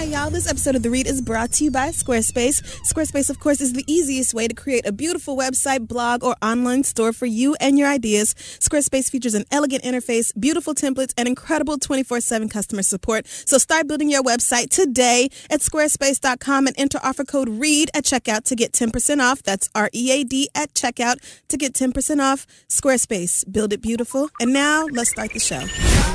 Okay, y'all, this episode of The Read is brought to you by Squarespace. Squarespace, of course, is the easiest way to create a beautiful website, blog, or online store for you and your ideas. Squarespace features an elegant interface, beautiful templates, and incredible 24 7 customer support. So start building your website today at squarespace.com and enter offer code READ at checkout to get 10% off. That's R E A D at checkout to get 10% off. Squarespace, build it beautiful. And now let's start the show.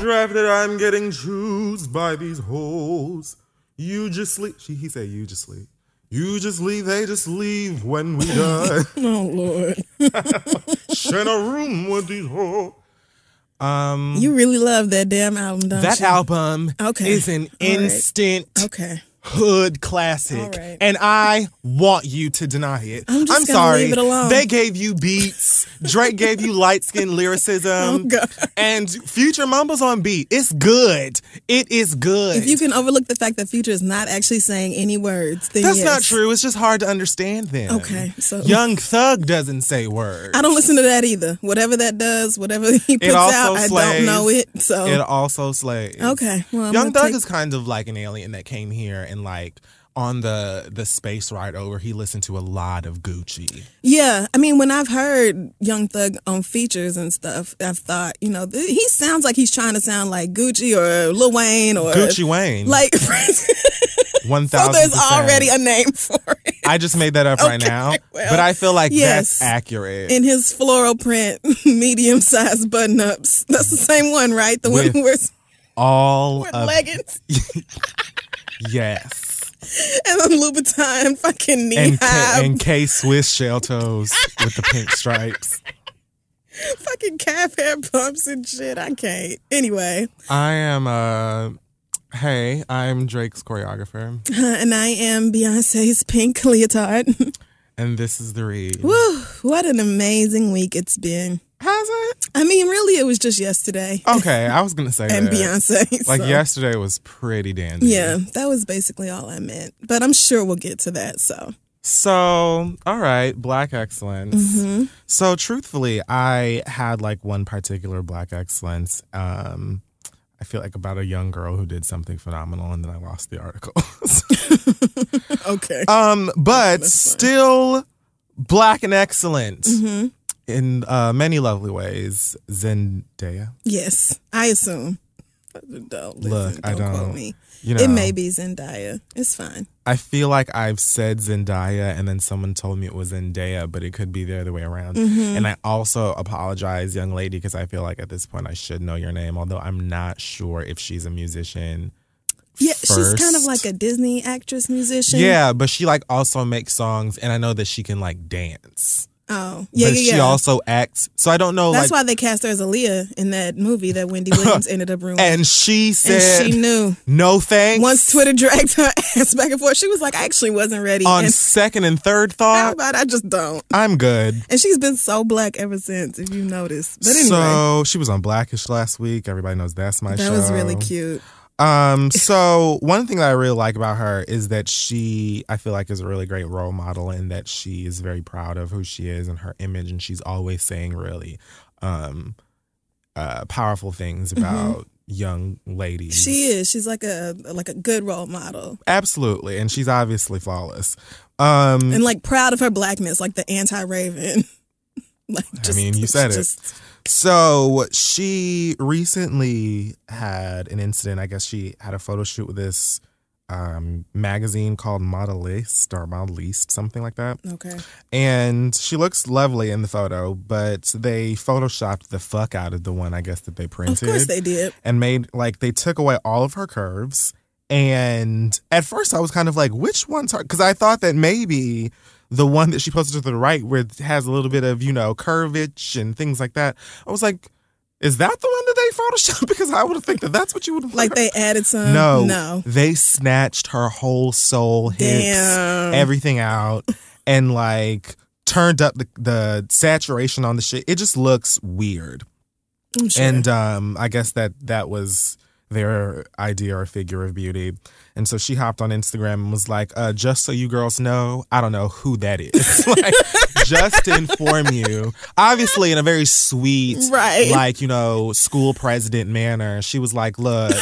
Drafted, I'm getting choosed by these hoes. You just sleep. She, he said, you just sleep. You just leave, they just leave when we die. Oh, Lord. Share a room with these hoes. Um, You really love that damn album, don't that you? album Okay. is an All right. instant Okay. Hood classic, right. and I want you to deny it. I'm just gonna sorry. leave it alone. They gave you beats. Drake gave you light skin lyricism, Oh, God. and Future mumbles on beat. It's good. It is good. If you can overlook the fact that Future is not actually saying any words, then That's yes. not true. It's just hard to understand them. Okay, so- Young Thug doesn't say words. I don't listen to that either. Whatever that does, whatever he puts out, I don't know it. So It also slays. Okay, well, Young Thug take- is kind of like an alien that came here and like on the the space ride over, he listened to a lot of Gucci. yeah, I mean, when I've heard Young Thug on features and stuff, I've thought, you know, th- he sounds like he's trying to sound like Gucci or Lil Wayne or Gucci Wayne, Like, one so there's already a name for it. I just made that up right now, well, but I feel like yes. that's accurate. In his floral print, medium sized button ups. That's the same one, right? The With one where's All with of leggings yes, and the Louboutin fucking knee and K, high and K Swiss shell toes with the pink stripes. fucking calf hair pumps and shit. I can't. Anyway, I am uh hey, I'm Drake's choreographer and I am Beyonce's pink leotard. and this is the read. Whew, what an amazing week it's been. I mean, really, it was just yesterday. Okay, I was gonna say and that. Beyonce. Like so- yesterday was pretty dandy. Yeah, that was basically all I meant. But I'm sure we'll get to that. So, So, all right, black excellence. Mm-hmm. So, truthfully, I had like one particular black excellence. Um, I feel like about a young girl who did something phenomenal, and then I lost the article. okay. um, but still black and excellent Mm-hmm. In uh, many lovely ways. Zendaya. yes, I assume. Don't listen, Look, I don't- Quote me. You know, It may be Zendaya. It's fine. I feel like I've said Zendaya and then someone told me it was Zendaya, but it could be the other way around. Mm-hmm. And I also apologize, young lady, because I feel like at this point I should know your name, although I'm not sure if she's a musician. Yeah, she's kind of like a Disney actress musician. Yeah, but she like also makes songs, and I know that she can like dance. Oh, yeah, but yeah, she yeah. also acts. So I don't know, That's like, why they cast her as Aaliyah in that movie that Wendy Williams ended up ruining. and she And said, she knew. "No thanks." Once Twitter dragged her ass back and forth, she was like, I actually wasn't ready. on and second and third thought, how about I just don't? I'm good. And she's been so black ever since, if you noticed. But anyway, So she was on Blackish last week. Everybody knows that's my that show. That was really cute. Um, so one thing that I really like about her is that she, I feel like, is a really great role model, and that she is very proud of who she is and her image, and she's always saying really, um, uh, powerful things about young ladies. Mm-hmm. She is. She's like a like a good role model. absolutely, and she's obviously flawless. Um, And like proud of her blackness, like the anti Raven. like just, I mean, you said it. So she recently had an incident. I guess she had a photo shoot with this um, magazine called Modelist or Modelist, something like that. Okay. And she looks lovely in the photo, but they photoshopped the fuck out of the one I guess that they printed. Of course they did. and made like they took away all of her curves. And at first I was kind of like, which one's her? Because I thought that maybe the one that she posted to the right, where it has a little bit of, you know, curvage and things like that. I was like, is that the one that they photoshopped? Because I would have think that that's what you would Like they added some. No, No. They snatched her whole soul, hips, Damn. everything out, and like turned up the, the saturation on the shit. It just looks weird. Sure. And um, I guess that that was their idea or figure of beauty. And so she hopped on Instagram and was like, uh, just so you girls know, I don't know who that is. like, just to inform you, obviously in a very sweet, Right. like, you know, school president manner, she was like, look,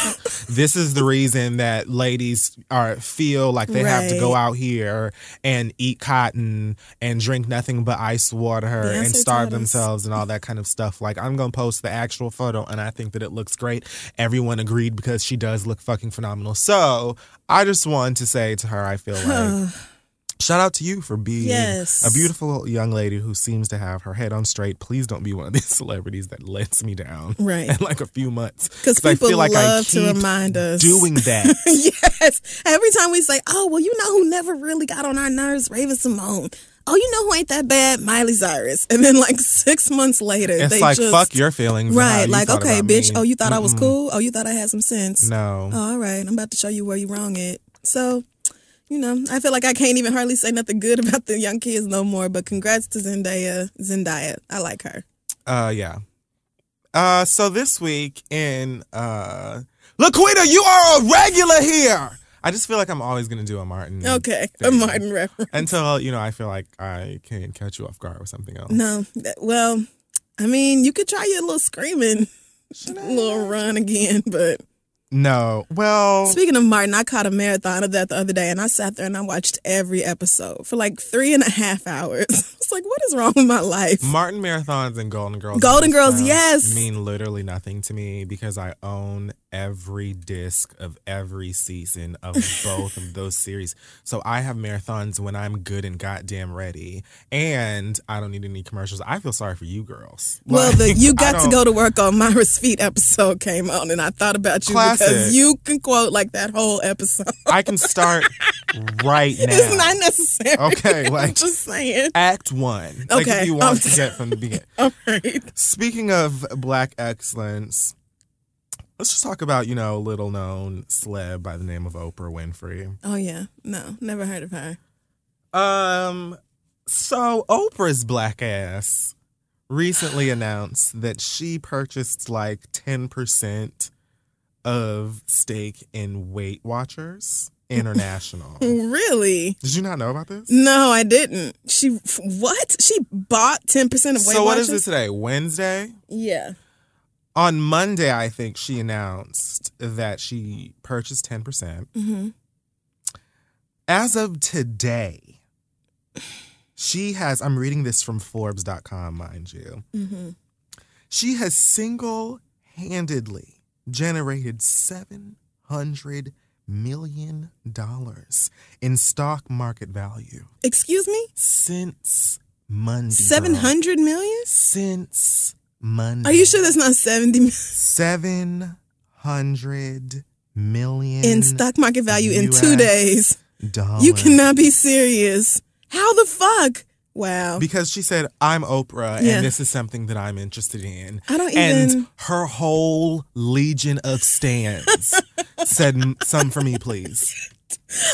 this is the reason that ladies are feel like they have to go out here and eat cotton and drink nothing but ice water and starve themselves and all that kind of stuff. Like, I'm going to post the actual photo and I think that it looks great. Everyone agreed because she does look fucking phenomenal. So I just wanted to say to her, I feel like. Shout out to you for being Yes. a beautiful young lady who seems to have her head on straight. Please don't be one of these celebrities that lets me down Right. in like a few months. Because I people feel like I love to remind us. doing that. yes. Every time we say, oh, well, you know who never really got on our nerves? Raven-Symoné. Oh, you know who ain't that bad? Miley Cyrus. And then like six months later, It's they like just. fuck your feelings. Right. you Like, okay, bitch. me. Oh, you thought I was cool? Oh, you thought I had some sense? no. Oh, all right. I'm about to show you where you wrong it. So, you know, I feel like I can't even hardly say nothing good about the young kids no more. But congrats to Zendaya. Zendaya. I like her. Uh, yeah. Uh, so this week in uh, Laquita, you are a regular here. I just feel like I'm always gonna do a Martin. Okay. A. Martin reference. Until you know, I feel like I can catch you off guard with something else. No. Well, I mean, you could try your little screaming little run again, but No. Well, speaking of Martin, I caught a marathon of that the other day and I sat there and I watched every episode for like three and a half hours. It's like, what is wrong with my life? Martin marathons and Golden Girls. Golden Girls, yes. mean literally nothing to me because I own every disc of every season of both of those series. So I have marathons when I'm good and goddamn ready, and I don't need any commercials. I feel sorry for you girls. Well, the You Got to Go to Work on Myra's Feet episode came on, and I thought about you Classic. Because you can quote like that whole episode. I can start right now. It's not necessary. Okay, I'm like- just saying. Act one. Like Okay, if you want I'm to get from the beginning. All right. Speaking of black excellence, let's just talk about, you know, little known celeb by the name of Oprah Winfrey. Oh yeah, no, never heard of her. Um so Oprah's black ass recently announced that she purchased like 10% of stake in Weight Watchers International. Really? Did you not know about this? No, I didn't. She what? She bought ten percent of Weight Watchers. So what is this today? Wednesday? Yeah. On Monday, I think she announced that she purchased 10%. percent hmm As of today, she has, I'm reading this from Forbes.com, mind you. hmm She has single handedly generated $700 million in stock market value Excuse me. since Monday. Seven girl. hundred million? Since Monday. Are you sure that's not seventy million Seven hundred million in stock market value in two days? dollars. You cannot be serious. How the fuck? Wow. because she said, "I'm Oprah, Yeah. and this is something that I'm interested in." I don't even. and her whole legion of stands said, "Some for me, please."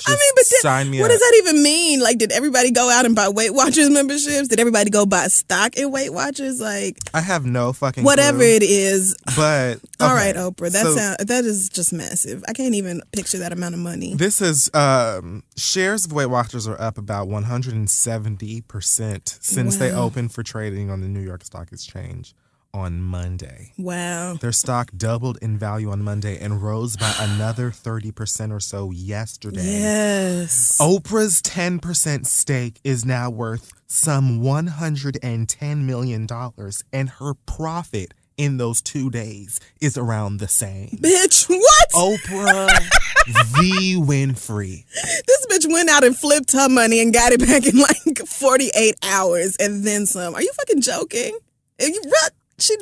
I mean, but then, what up. does that even mean? Like, did everybody go out and buy Weight Watchers memberships? Did everybody go buy stock in Weight Watchers? Like, I have no fucking whatever clue, it is. But All okay, right, Oprah. That so sound that is just massive. I can't even picture that amount of money. This is um, shares of Weight Watchers are up about 170 percent since they opened for trading on the New York Stock Exchange on Monday. Wow. Their stock doubled in value on Monday and rose by another 30% or so yesterday. Yes. Oprah's 10% stake is now worth some $110 million, and her profit in those two days is around the same. Bitch, what? Oprah the Winfrey. This bitch went out and flipped her money and got it back in like 48 hours and then some. Are you fucking joking? Are you what? She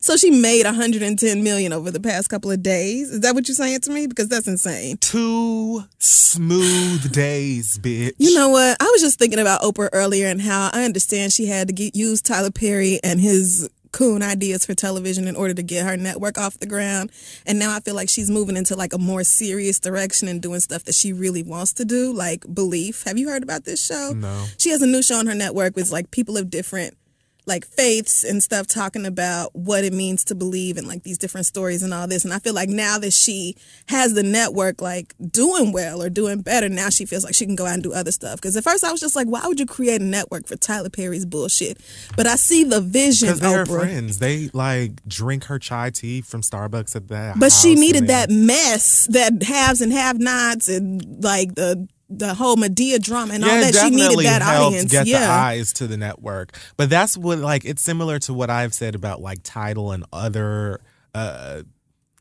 so she made 110 million over the past couple of days. Is that what you're saying to me? Because that's insane. Two smooth days, bitch. You know what? I was just thinking about Oprah earlier and how I understand she had to get, use Tyler Perry and his coon ideas for television in order to get her network off the ground. And now I feel like she's moving into like a more serious direction and doing stuff that she really wants to do, like Belief. Have you heard about this show? No. She has a new show on her network with like people of different like faiths and stuff talking about what it means to believe and like these different stories and all this and i feel like now that she has the network like doing well or doing better now she feels like she can go out and do other stuff because at first i was just like why would you create a network for tyler perry's bullshit but i see the vision Because they're friends. They like drink her chai tea from Starbucks at that. but she needed that mess that haves and have nots and like the the whole Madea drama and all yeah, it that she needed that audience get the yeah eyes to the network. But that's what like it's similar to what I've said about like Tidal and other uh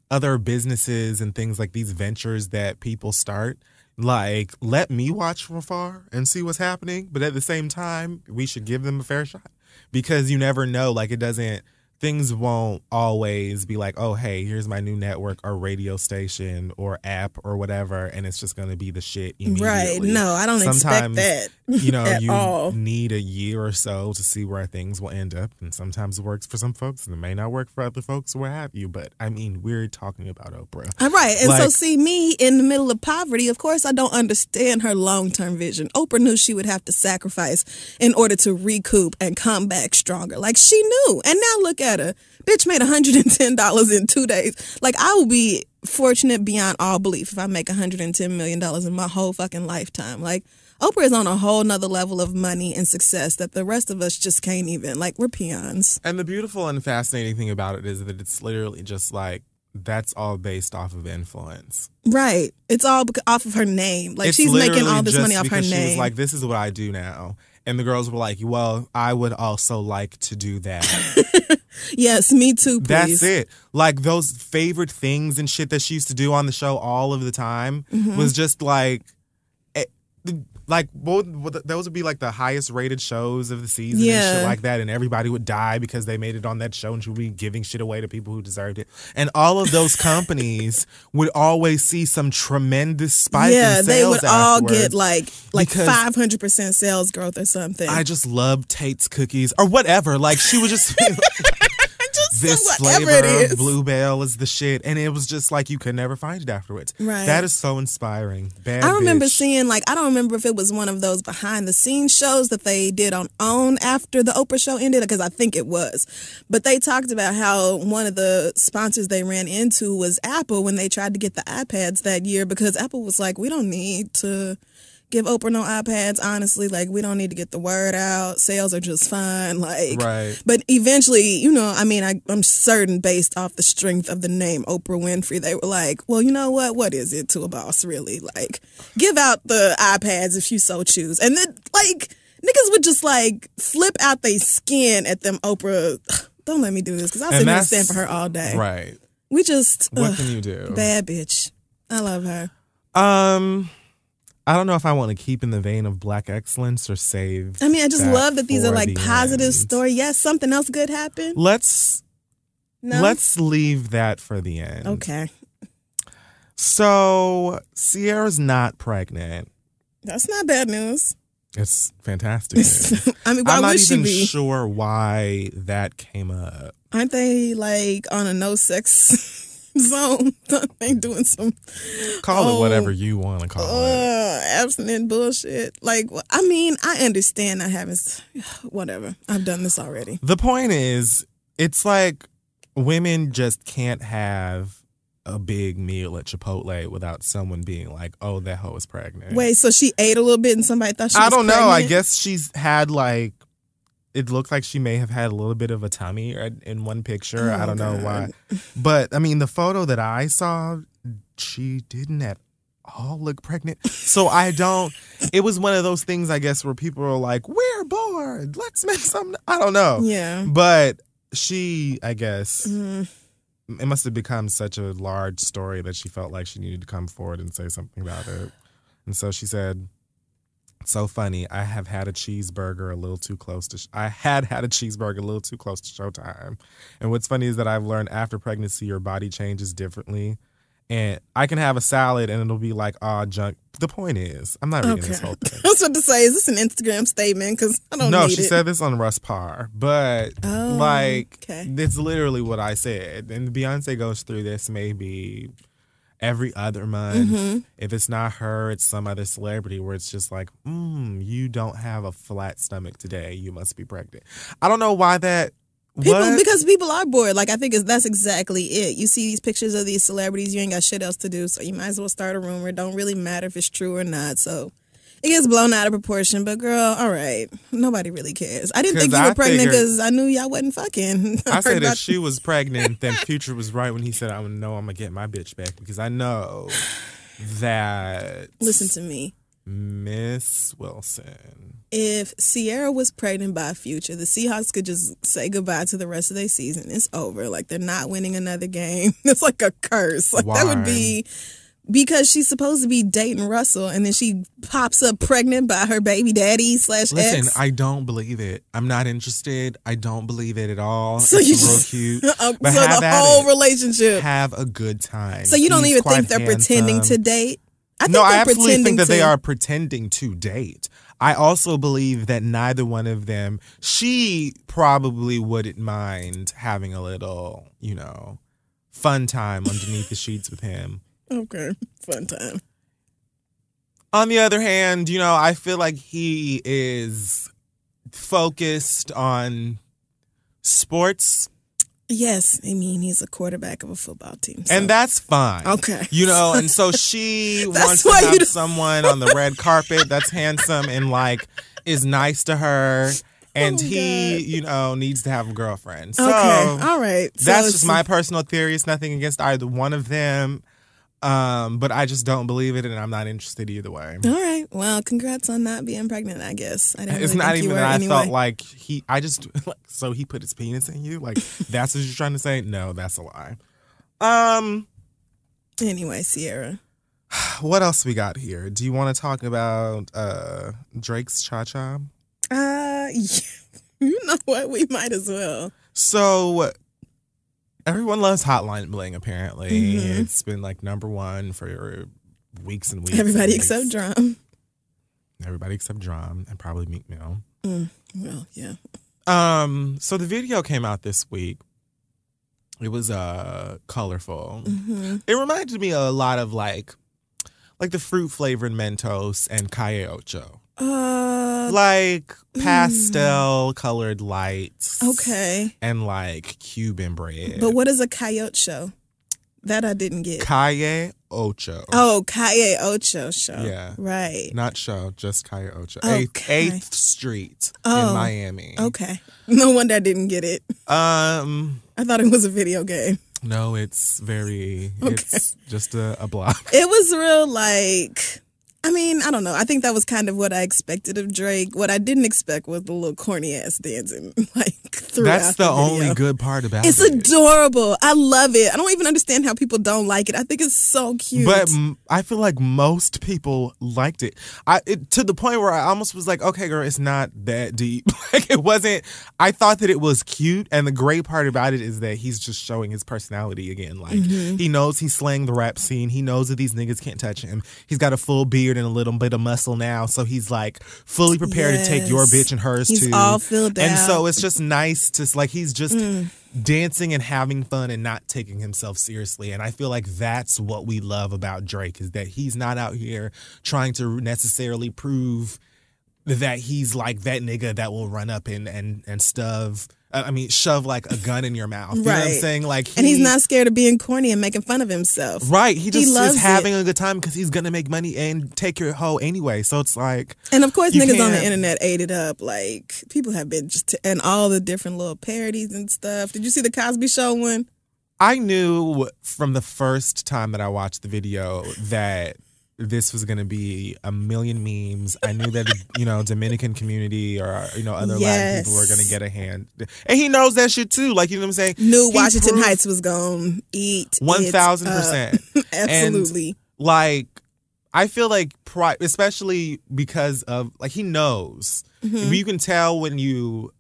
other businesses and things like these ventures that people start. Like, let me watch from afar and see what's happening, but at the same time, we should give them a fair shot because you never know. Like, it doesn't. Things won't always be like, oh, hey, here's my new network or radio station or app or whatever, and it's just going to be the shit immediately. right no i don't expect that you know you all. need a year or so to see where things will end up and sometimes it works for some folks and it may not work for other folks or what have you but i mean we're talking about oprah All right. And so, see, me in the middle of poverty, of course, I don't understand her long term vision. Oprah knew she would have to sacrifice in order to recoup and come back stronger. Like, she knew. And now look at Bitch made $110 in two days. Like, I will be fortunate beyond all belief if I make $110 million in my whole fucking lifetime. Like, Oprah is on a whole nother level of money and success that the rest of us just can't even. Like, we're peons. and the beautiful and fascinating thing about it is that it's literally just like that's all based off of influence Right. It's all off of her name. Like, It's she's making all this money off her name. she was like this is what i do now and the girls were like well i would also like to do that yes, me too, please. That's it. Like those favorite things and shit that she used to do on the show all of the time Mm-hmm. was just like, eh, like what- those would be like the highest rated shows of the season and shit like that, and everybody would die because they made it on that show, and she would be giving shit away to people who deserved it. And all of those companies would always see some tremendous spike. yeah, they would all get like like five hundred percent sales growth or something. I just love Tate's cookies or whatever. Like she would just. this flavor of bluebell is the shit and it was just like you could never find it afterwards Right. that is so inspiring bad I remember bitch. seeing like I don't remember if it was one of those behind the scenes shows that they did on OWN after the Oprah show ended because I think it was. But they talked about how one of the sponsors they ran into was Apple when they tried to get the iPads that year because Apple was like, we don't need to give Oprah no iPads. Honestly, like we don't need to get the word out. Sales are just fine. Like, Right. But eventually, you know, I mean, I, I'm certain based off the strength of the name Oprah Winfrey, they were like, well, you know what? What is it to a boss, really? Like, give out the iPads if you so choose. And then, like, niggas would just, like, flip out their skin at them Oprah. Don't let me do this because I'll sit here and stand for her all day. right We just, what ugh, can you do bad bitch. I love her. um i don't know if i want to keep in the vein of black excellence or save I mean, I just that love that these are like the positive end. story. Yes, something else good happened. let's No. let's leave that for the end Okay. so Ciara's not pregnant That's not bad news. it's fantastic. I mean, why i'm not would she even be? sure why that came up Aren't they like on a no sex zone? they doing some call Oh, it whatever you want to call it uh, abstinent bullshit. Like, I mean, I understand having s- whatever. I've done this already. The point is, it's like women just can't have a big meal at Chipotle without someone being like, "Oh, that hoe is pregnant." Wait, so she ate a little bit and somebody thought she I don't know. I guess she's had like. It looked like she may have had a little bit of a tummy in one picture. I Oh, don't know why, but I mean, the photo that I saw, she didn't at all look pregnant. So I don't. It was one of those things, I guess, where people are like, "We're bored. Let's make some." I don't know. Yeah. But she, I guess, Mm. it must have become such a large story that she felt like she needed to come forward and say something about it. And so she said, "So funny. I have had a cheeseburger a little too close to. Sh- I had had a cheeseburger a little too close to showtime. And what's funny is that I've learned after pregnancy, your body changes differently." And I can have a salad and it'll be like, ah, junk. The point is, I'm not reading Okay. this whole thing. I was about to say, is this an Instagram statement? Because I don't know. no, she it. said this on Russ Parr, but Oh, like okay. it's literally what I said. And Beyonce goes through this maybe every other month. Mm-hmm. If it's not her, it's some other celebrity where it's just like, mm, you don't have a flat stomach today. You must be pregnant. I don't know why that. People, what? because people are bored. Like I think it's, that's exactly it. You see these pictures of these celebrities, you ain't got shit else to do, so you might as well start a rumor. It don't really matter if it's true or not. So it gets blown out of proportion. But girl, all right, nobody really cares. I didn't think you I were pregnant because I knew y'all wasn't fucking. I said if she was pregnant, then Future was right when he said, "I know I'm gonna get my bitch back," because I know that Listen to me. Miss Wilson. If Ciara was pregnant by Future, the Seahawks could just say goodbye to the rest of their season. It's over. Like they're not winning another game. It's like a curse. Like that would be because she's supposed to be dating Russell, and then she pops up pregnant by her baby daddy slash Listen, ex. I don't believe it. I'm not interested. I don't believe it at all. So it's you real just- cute. Um, But so have the whole it. relationship. Have a good time. So you don't He's even think they're pretending to date? I think no, I absolutely think that to. they are pretending to date. I also believe that neither one of them, she probably wouldn't mind having a little, you know, fun time underneath the sheets with him. Okay, fun time. On the other hand, you know, I feel like he is focused on sports, Yes, I mean he's a quarterback of a football team. so- and that's fine. Okay. You know, and so she wants to have someone on the red carpet that's handsome and like is nice to her. And Oh, he, God. you know, needs to have a girlfriend. So okay, all right. So that's just my personal theory. It's nothing against either one of them. Um, but I just don't believe it and I'm not interested either way. All right. Well, congrats on not being pregnant. I guess I didn't. It's really not even that I anyway. felt like he. I just like so he put his penis in you. Like that's what you're trying to say. No, that's a lie. Um, Anyway, Ciara. what else we got here? Do you want to talk about uh Drake's Cha Cha? Uh, you know what? We might as well. So everyone loves Hotline Bling. Apparently, Mhm. it's been like number one for weeks and weeks. and Everybody weeks. except Drum. everybody except D.R.A.M. and probably Meek Mill. Well, yeah. Um, so the video came out this week. It was uh colorful. hmm It reminded me a lot of like like the fruit flavored Mentos and Calle Ocho. Uh, Like pastel colored lights. okay. And like Cuban bread. But what is a coyote show? That I didn't get. Calle Ocho. Oh, Calle Ocho show. Yeah. Right. Not show, just Calle Ocho. Okay. Eighth, Eighth Street Oh. in Miami. Okay. No wonder I didn't get it. Um I thought it was a video game. no, it's very Okay. it's just a, a block. It was real like I mean, I don't know. I think that was kind of what I expected of Drake. What I didn't expect was the little corny ass dancing, like throughout. That's the, only video. good part about It's it. It's adorable. I love it. I don't even understand how people don't like it. I think it's so cute. But m- I feel like most people liked it. I it, to the point where I almost was like, okay, girl, it's not that deep. like it wasn't. I thought that it was cute, and the great part about it is that he's just showing his personality again. Like Mm-hmm. he knows he's slaying the rap scene. He knows that these niggas can't touch him. He's got a full beard a little bit of muscle now, so he's like fully prepared to take your bitch and hers He's too. all filled and out. so it's just nice to like he's just Mm. dancing and having fun and not taking himself seriously. And I feel like that's what we love about Drake is that he's not out here trying to necessarily prove that he's like that nigga that will run up and and and stuff. I mean, shove like a gun in your mouth. You know what I'm Right. saying? Like, and he's not scared of being corny and making fun of himself. right. He just loves is it. having a good time because he's gonna make money and take your hoe anyway. So it's like, And of course, niggas on the internet ate it up. Like people have been just and all the different little parodies and stuff. Did you see the Cosby Show one? I knew from the first time that I watched the video that this was going to be a million memes. I knew that you know Dominican community or you know other Latin people were going to get a hand, and he knows that shit too. Like you know what I'm saying? Knew He Washington Heights was gonna eat one thousand percent, Absolutely. Like I feel like, pri- especially because of like he knows. Mhm. You can tell when you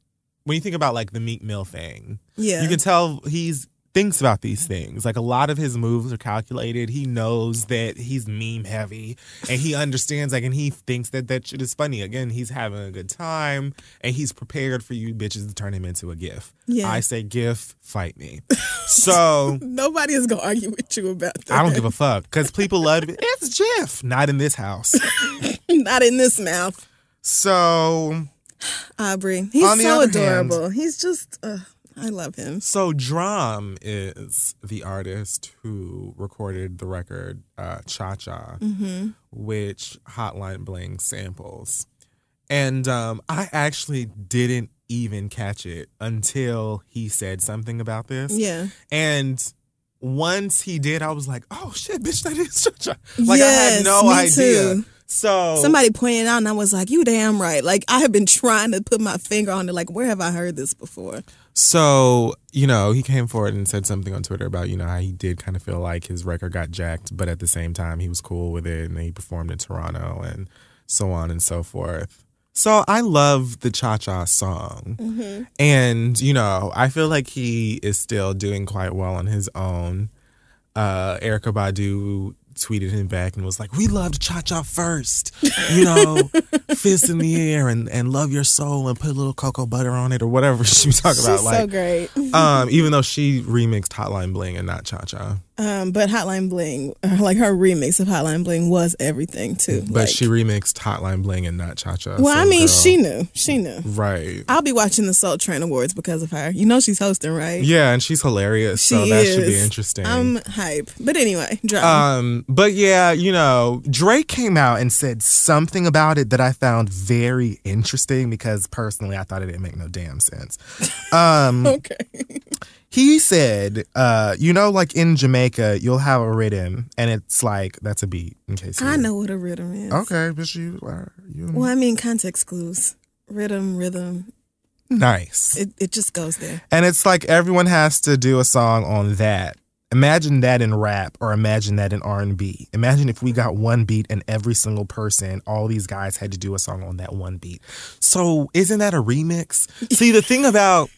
when you think about like the Meek Mill thing. Yeah. You can tell he's thinks about these things. Like a lot of his moves are calculated. He knows that he's meme heavy and he understands like and he thinks that that shit is funny. Again, he's having a good time and he's prepared for you bitches to turn him into a gif. Yeah. I say gif, fight me. So Nobody is gonna argue with you about that. I don't give a fuck because people love it. It's Jiff, not in this house. Not in this mouth, So, Aubrey. He's so other hand- adorable. He's just. Uh, I love him. so D.R.A.M. is the artist who recorded the record uh, Cha Cha, which Hotline Bling samples. And um, I actually didn't even catch it until he said something about this. Yeah. And once he did, I was like, "Oh shit, bitch, that is Cha Cha." Like I had no idea. too. So Somebody pointed it out, and I was like, "You damn right!" Like I have been trying to put my finger on it. Like, where have I heard this before? So, you know, he came forward and said something on Twitter about, you know, how he did kind of feel like his record got jacked, but at the same time, he was cool with it and he performed in Toronto and so on and so forth. So I love the Cha Cha song. And, you know, I feel like he is still doing quite well on his own. Uh, Erykah Badu tweeted him back and was like, We loved Cha Cha first. You know, fist in the air and, and love your soul and put a little cocoa butter on it or whatever she was talking about. She's Like, so great. um, even though she remixed Hotline Bling and not Cha Cha. Um, but Hotline Bling, like her remix of Hotline Bling, was everything too. But Like- she remixed Hotline Bling and not Cha Cha. Well, I mean, girl, she knew. She knew. Right. I'll be watching the Soul Train Awards because of her. You know she's hosting, right? Yeah, and she's hilarious. so She that should be interesting. I'm hype. But anyway, drop. Um, but yeah, you know, Drake came out and said something about it that I found very interesting because personally I thought it didn't make no damn sense. Um, okay. He said, uh, you know, like in Jamaica, you'll have a rhythm and it's like that's a beat in case I know what a rhythm is. Okay, but you are you Well, I mean, context clues. Rhythm, rhythm. nice. It, it just goes there. And it's like everyone has to do a song on that. Imagine that in rap or imagine that in R&B. Imagine if we got one beat and every single person, all these guys had to do a song on that one beat. So, isn't that a remix? See, the thing about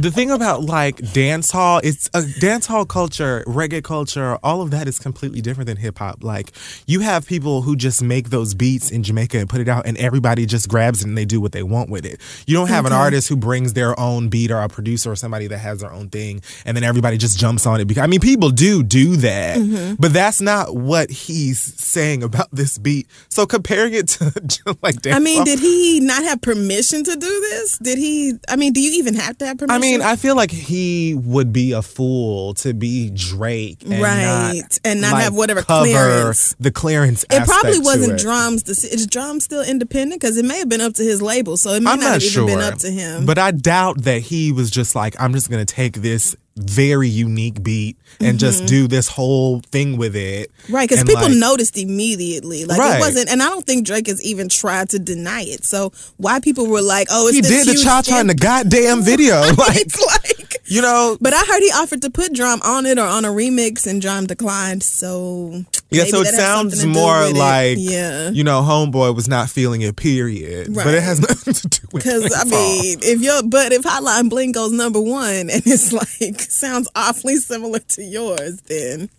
the thing about like dance hall, it's a dance hall culture, reggae culture, all of that is completely different than hip hop. Like you have people who just make those beats in Jamaica and put it out and everybody just grabs it and they do what they want with it. You don't have an artist who brings their own beat or a producer or somebody that has their own thing and then everybody just jumps on it because I mean people do do that. Mm-hmm. But that's not what he's saying about this beat. So comparing it to like dance I mean, hall- did he not have permission to do this? Did he? I mean, do you even have to have permission? I mean, I feel like he would be a fool to be Drake, and Right, not, and not like, have whatever cover clearance. The clearance. it probably wasn't it. drums. Is drums still independent? Because it may have been up to his label, so it may I'm not, not have sure, even been up to him. but I doubt that he was just like, I'm just gonna take this very unique beat and just mm-hmm. do this whole thing with it. Right, because people like, noticed immediately. Like Right. it wasn't, and I don't think Drake has even tried to deny it. So why people were like, "Oh, it's He did the cha cha in the goddamn video. Like, it's like, you know, but I heard he offered to put D.R.A.M. on it or on a remix, and D.R.A.M. declined. So Yeah, so it sounds something to do more like yeah. you know, homeboy was not feeling it, period. But it has nothing to do with Because I mean, if you're, but if Hotline Bling goes number one and it's like sounds awfully similar to yours, then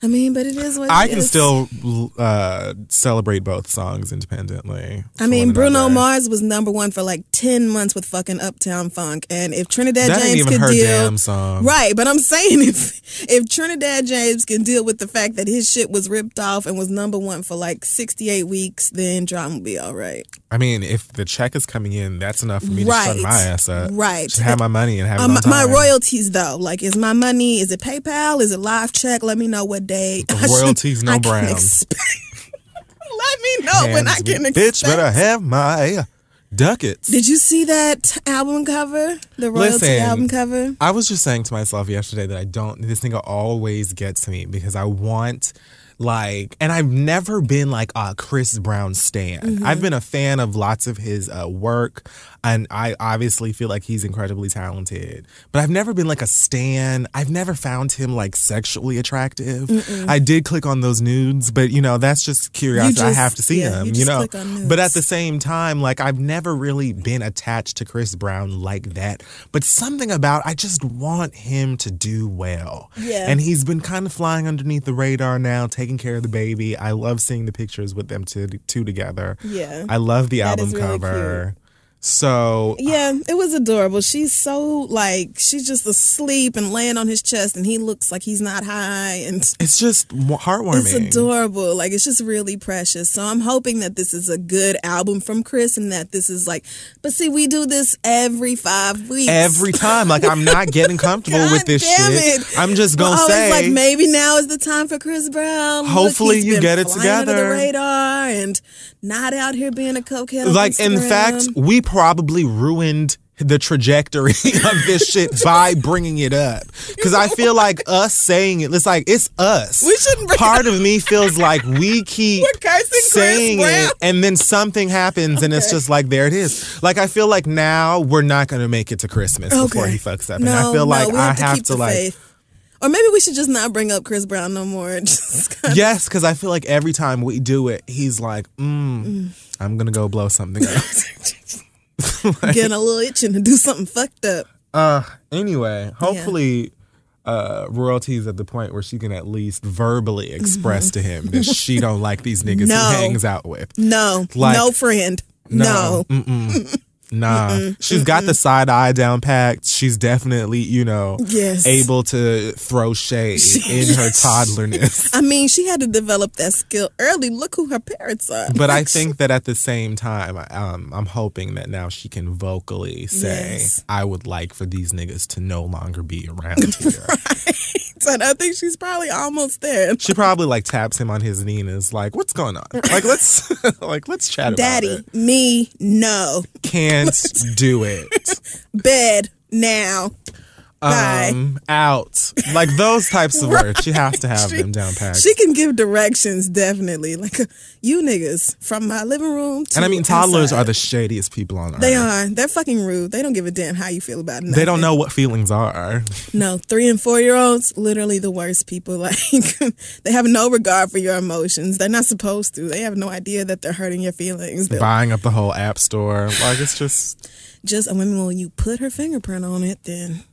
I mean, but it is what I it can is. still uh, celebrate both songs independently. I mean, Bruno another. Mars was number one for like ten months with fucking Uptown Funk, and if Trinidad That James even could her deal, damn song. right? But I'm saying if if Trinidad James can deal with the fact that his shit was ripped off and was number one for like 68 weeks, then D.R.A.M. will be all right. I mean, if the check is coming in, that's enough for me Right. to shut my ass up. Right. To have my money and have Um, my royalties though, like is my money? Is it PayPal? Is it live check? Let me know what day. I should- Royalties, no brown. expect- Let me know when I Hands can expect. Bitch, better have my ducats. Did you see that album cover? The royalty Listen, album cover. I was just saying to myself yesterday that I don't. This thing always gets to me because I want like and I've never been like a Chris Brown stan. Mm-hmm. I've been a fan of lots of his uh, work and I obviously feel like he's incredibly talented. But I've never been like a stan. I've never found him like sexually attractive. I did click on those nudes, but you know, that's just curiosity. I have to see yeah, them, you you, know. click on nudes. But at the same time, like I've never really been attached to Chris Brown like that. But something about I just want him to do well. Yeah. And he's been kind of flying underneath the radar now, taking care of the baby. I love seeing the pictures with them two, two together. Yeah. I love the That album really cover. So Yeah, it was adorable. She's so like she's just asleep and laying on his chest, and he looks like he's not high, and it's just heartwarming. it's adorable. Like it's just really precious. So I'm hoping that this is a good album from Chris, and that this is like. But see, we do this every five weeks. Every time, like I'm not getting comfortable with this shit. it. I'm just gonna always say, like maybe now is the time for Chris Brown. Hopefully he's you get it flying under together. the radar and not out here being a cokehead. like in fact, we probably ruined the trajectory of this shit by bringing it up because I feel like us saying it, it's like it's us. We shouldn't bring it Part of me feels like we keep saying it, and then something happens, and it's just like there it is. Like I feel like now we're not gonna make it to Christmas before he fucks up, No, and I feel no, like I have to have to like. faith. Or maybe we should just not bring up Chris Brown no more. Yes, because I feel like every time we do it, he's like, mm, I'm gonna go blow something up. getting a little itching to do something fucked up. Uh, anyway, hopefully, uh, royalty's at the point where she can at least verbally express to him that she don't like these niggas No. he hangs out with. No, Like- no friend. No. Mm-mm. Nah, she's got the side eye down packed. She's definitely, you know, Yes. able to throw shade in her toddlerness. I mean, she had to develop that skill early. Look who her parents are. But I think that at the same time, I- um, I'm hoping that now she can vocally say, Yes. "I would like for these niggas to no longer be around here." and I think she's probably almost there. She probably like taps him on his knee and is like, "What's going on? Like, let's like let's chat Daddy, about it." me, no. Can't do it. Bed now. Bye. Um, out like those types of words. She has to have them down pat She can give directions, definitely. Like, uh, you niggas from my living room to and I mean, toddlers inside. are the shadiest people on earth. They are. They're fucking rude. They don't give a damn how you feel about it. They don't know what feelings are. No, three and four year olds, literally the worst people. Like, they have no regard for your emotions. They're not supposed to. They have no idea that they're hurting your feelings. They'll Buying up the whole app store. Like it's just just, a woman when you put her fingerprint on it, then.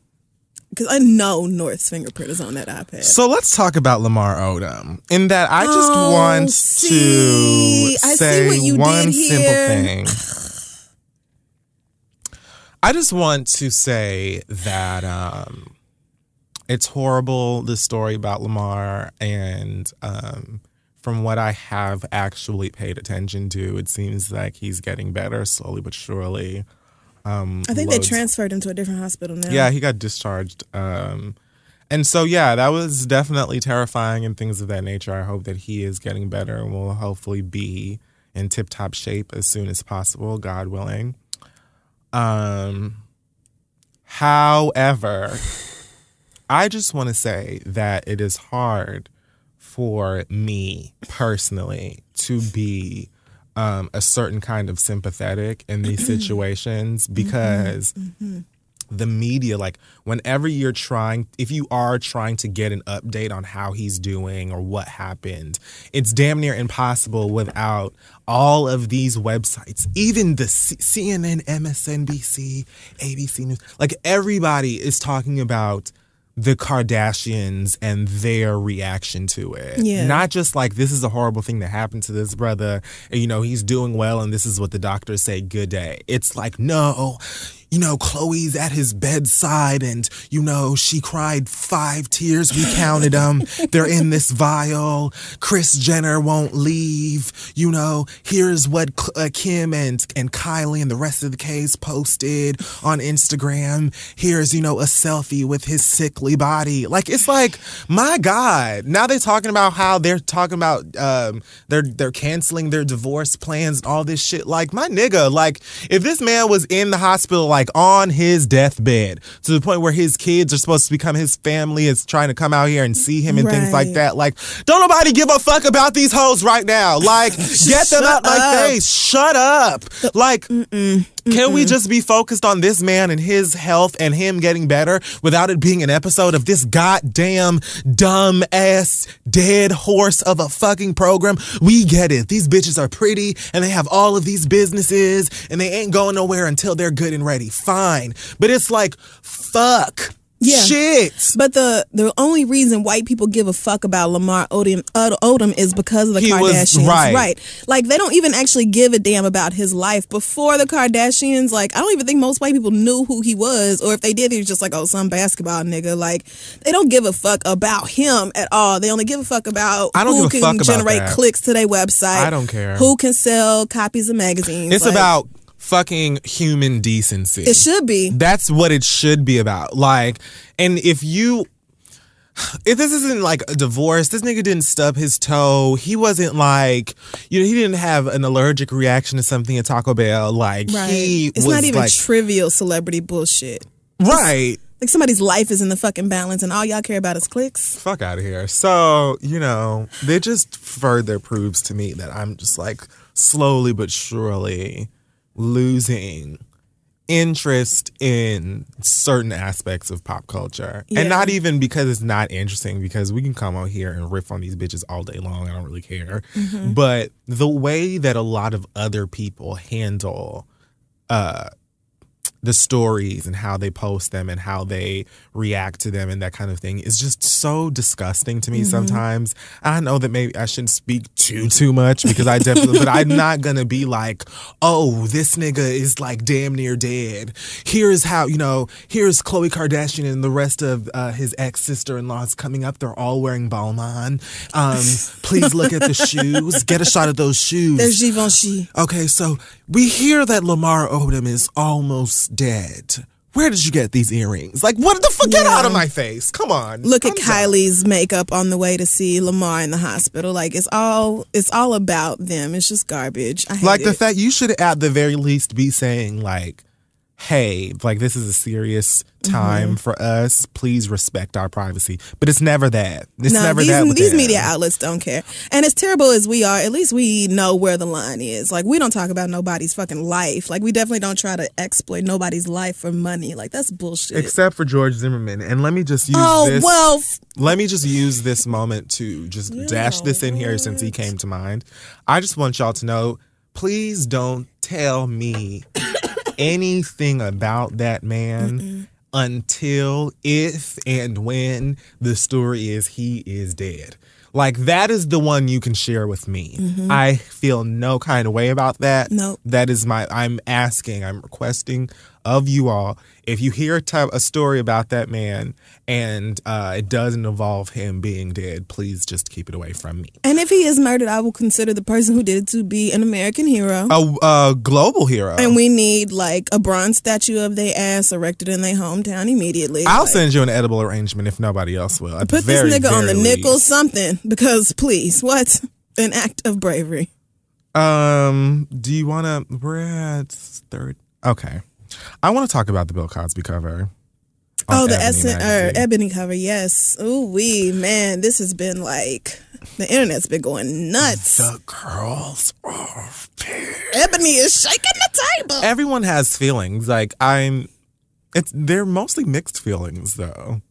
Because I know North's fingerprint is on that iPad. So let's talk about Lamar Odom. In that I just Oh, want see, to I say one simple thing. I just want to say that um, it's horrible the story about Lamar and um, from what I have actually paid attention to, it seems like he's getting better slowly but surely. Um, I think they transferred him to a different hospital now. yeah, he got discharged. Um, and so, yeah, that was definitely terrifying and things of that nature. I hope that he is getting better and will hopefully be in tip top shape as soon as possible, God willing. Um, however, I just want to say that it is hard for me personally to be um, a certain kind of sympathetic in these mm-hmm. situations mm-hmm. because mm-hmm. the media like whenever you're trying if you are trying to get an update on how he's doing or what happened it's damn near impossible without all of these websites even the C- CNN MSNBC ABC news like everybody is talking about the Kardashians and their reaction to it. Yeah. Not just like this is a horrible thing that happened to this brother, and, you know, he's doing well and this is what the doctors say, good day. It's like, no, you know, Khloé's at his bedside and, you know, she cried five tears. We counted them. They're in this vial. Kris Jenner won't leave. You know, here's what uh, Kim and, and Kylie and the rest of the case posted on Instagram. Here's, you know, a selfie with his sickly body. Like, it's like, my God. Now they're talking about how they're talking about, um, they're, they're canceling their divorce plans all this shit. Like, my nigga, like, if this man was in the hospital, like, like on his deathbed to the point where his kids are supposed to become his family is trying to come out here and see him and things like that. Like, don't nobody give a fuck about these hoes right now. Like, get them out my up. face. Shut up. Like, can we just be focused on this man and his health and him getting better without it being an episode of this goddamn dumb ass dead horse of a fucking program? We get it. These bitches are pretty and they have all of these businesses and they ain't going nowhere until they're good and ready. Fine. But it's like, fuck. Yeah. Shit. But the the only reason white people give a fuck about Lamar Odom, Odom is because of the He Kardashians, right. Like they don't even actually give a damn about his life before the Kardashians. Like I don't even think most white people knew who he was, or if they did, he was just like, oh, some basketball nigga. Like they don't give a fuck about him at all. They only give a fuck about I don't who give a can generate clicks to their website. I don't care. who can sell copies of magazines. It's Like, about fucking human decency. it should be. That's what it should be about. Like, and if you. If this isn't like a divorce, this nigga didn't stub his toe. He wasn't like, you know, he didn't have an allergic reaction to something at Taco Bell. Like, Right. he it's was not even like, trivial celebrity bullshit. right. Like somebody's life is in the fucking balance, and all y'all care about is clicks. Fuck out of here. So, you know, it just further proves to me that I'm just like slowly but surely losing interest in certain aspects of pop culture. Yeah. And not even because it's not interesting, because we can come out here and riff on these bitches all day long. I don't really care. Mm-hmm. But the way that a lot of other people handle uh the stories and how they post them and how they react to them and that kind of thing is just so disgusting to me Mm-hmm. sometimes. I know that maybe I shouldn't speak too too much because I definitely but I'm not gonna be like, oh, this nigga is like damn near dead. Here's how, you know, here's Khloé Kardashian and the rest of uh, his ex sister in laws coming up. They're all wearing Balmain. Um, please look at the shoes. Get a shot of those shoes. There's Givenchy. Okay, so we hear that Lamar Odom is almost dead. Where did you get these earrings? Like, what the fuck? Get out of my face. Come on. Look at I'm done. Kylie's makeup on the way to see Lamar in the hospital. Like it's all it's all about them. It's just garbage. I hate Like the fact you should at the very least be saying like, "Hey, like this is a serious time Mm-hmm. for us. Please respect our privacy." But it's never that. It's no, never these, that. These them. media outlets don't care. And as terrible as we are, at least we know where the line is. Like we don't talk about nobody's fucking life. Like we definitely don't try to exploit nobody's life for money. Like that's bullshit. Except for George Zimmerman, and let me just use oh this. well, f- Let me just use this moment to just dash this in here since he came to mind. I just want y'all to know please don't tell me anything about that man until if and when the story is he is dead. Like that is the one you can share with me. Mm-hmm. I feel no kind of way about that. Nope. That is my I'm asking, I'm requesting of you all if you hear a, type, a story about that man and uh, it doesn't involve him being dead, please just keep it away from me. and if he is murdered, I will consider the person who did it to be an American hero. A, a global hero. And we need like a bronze statue of their ass erected in their hometown immediately. I'll Like, send you an edible arrangement if nobody else will. At put this nigga on the very nickel something because please, what an act of bravery. Um, do you want to? We're at third. Okay, I want to talk about the Bill Cosby cover. Oh, the Ebony or ebony cover, yes. Ooh wee, man, this has been like the internet's been going nuts. The girls are pissed. Ebony is shaking the table. Everyone has feelings. Like I'm, it's they're mostly mixed feelings though.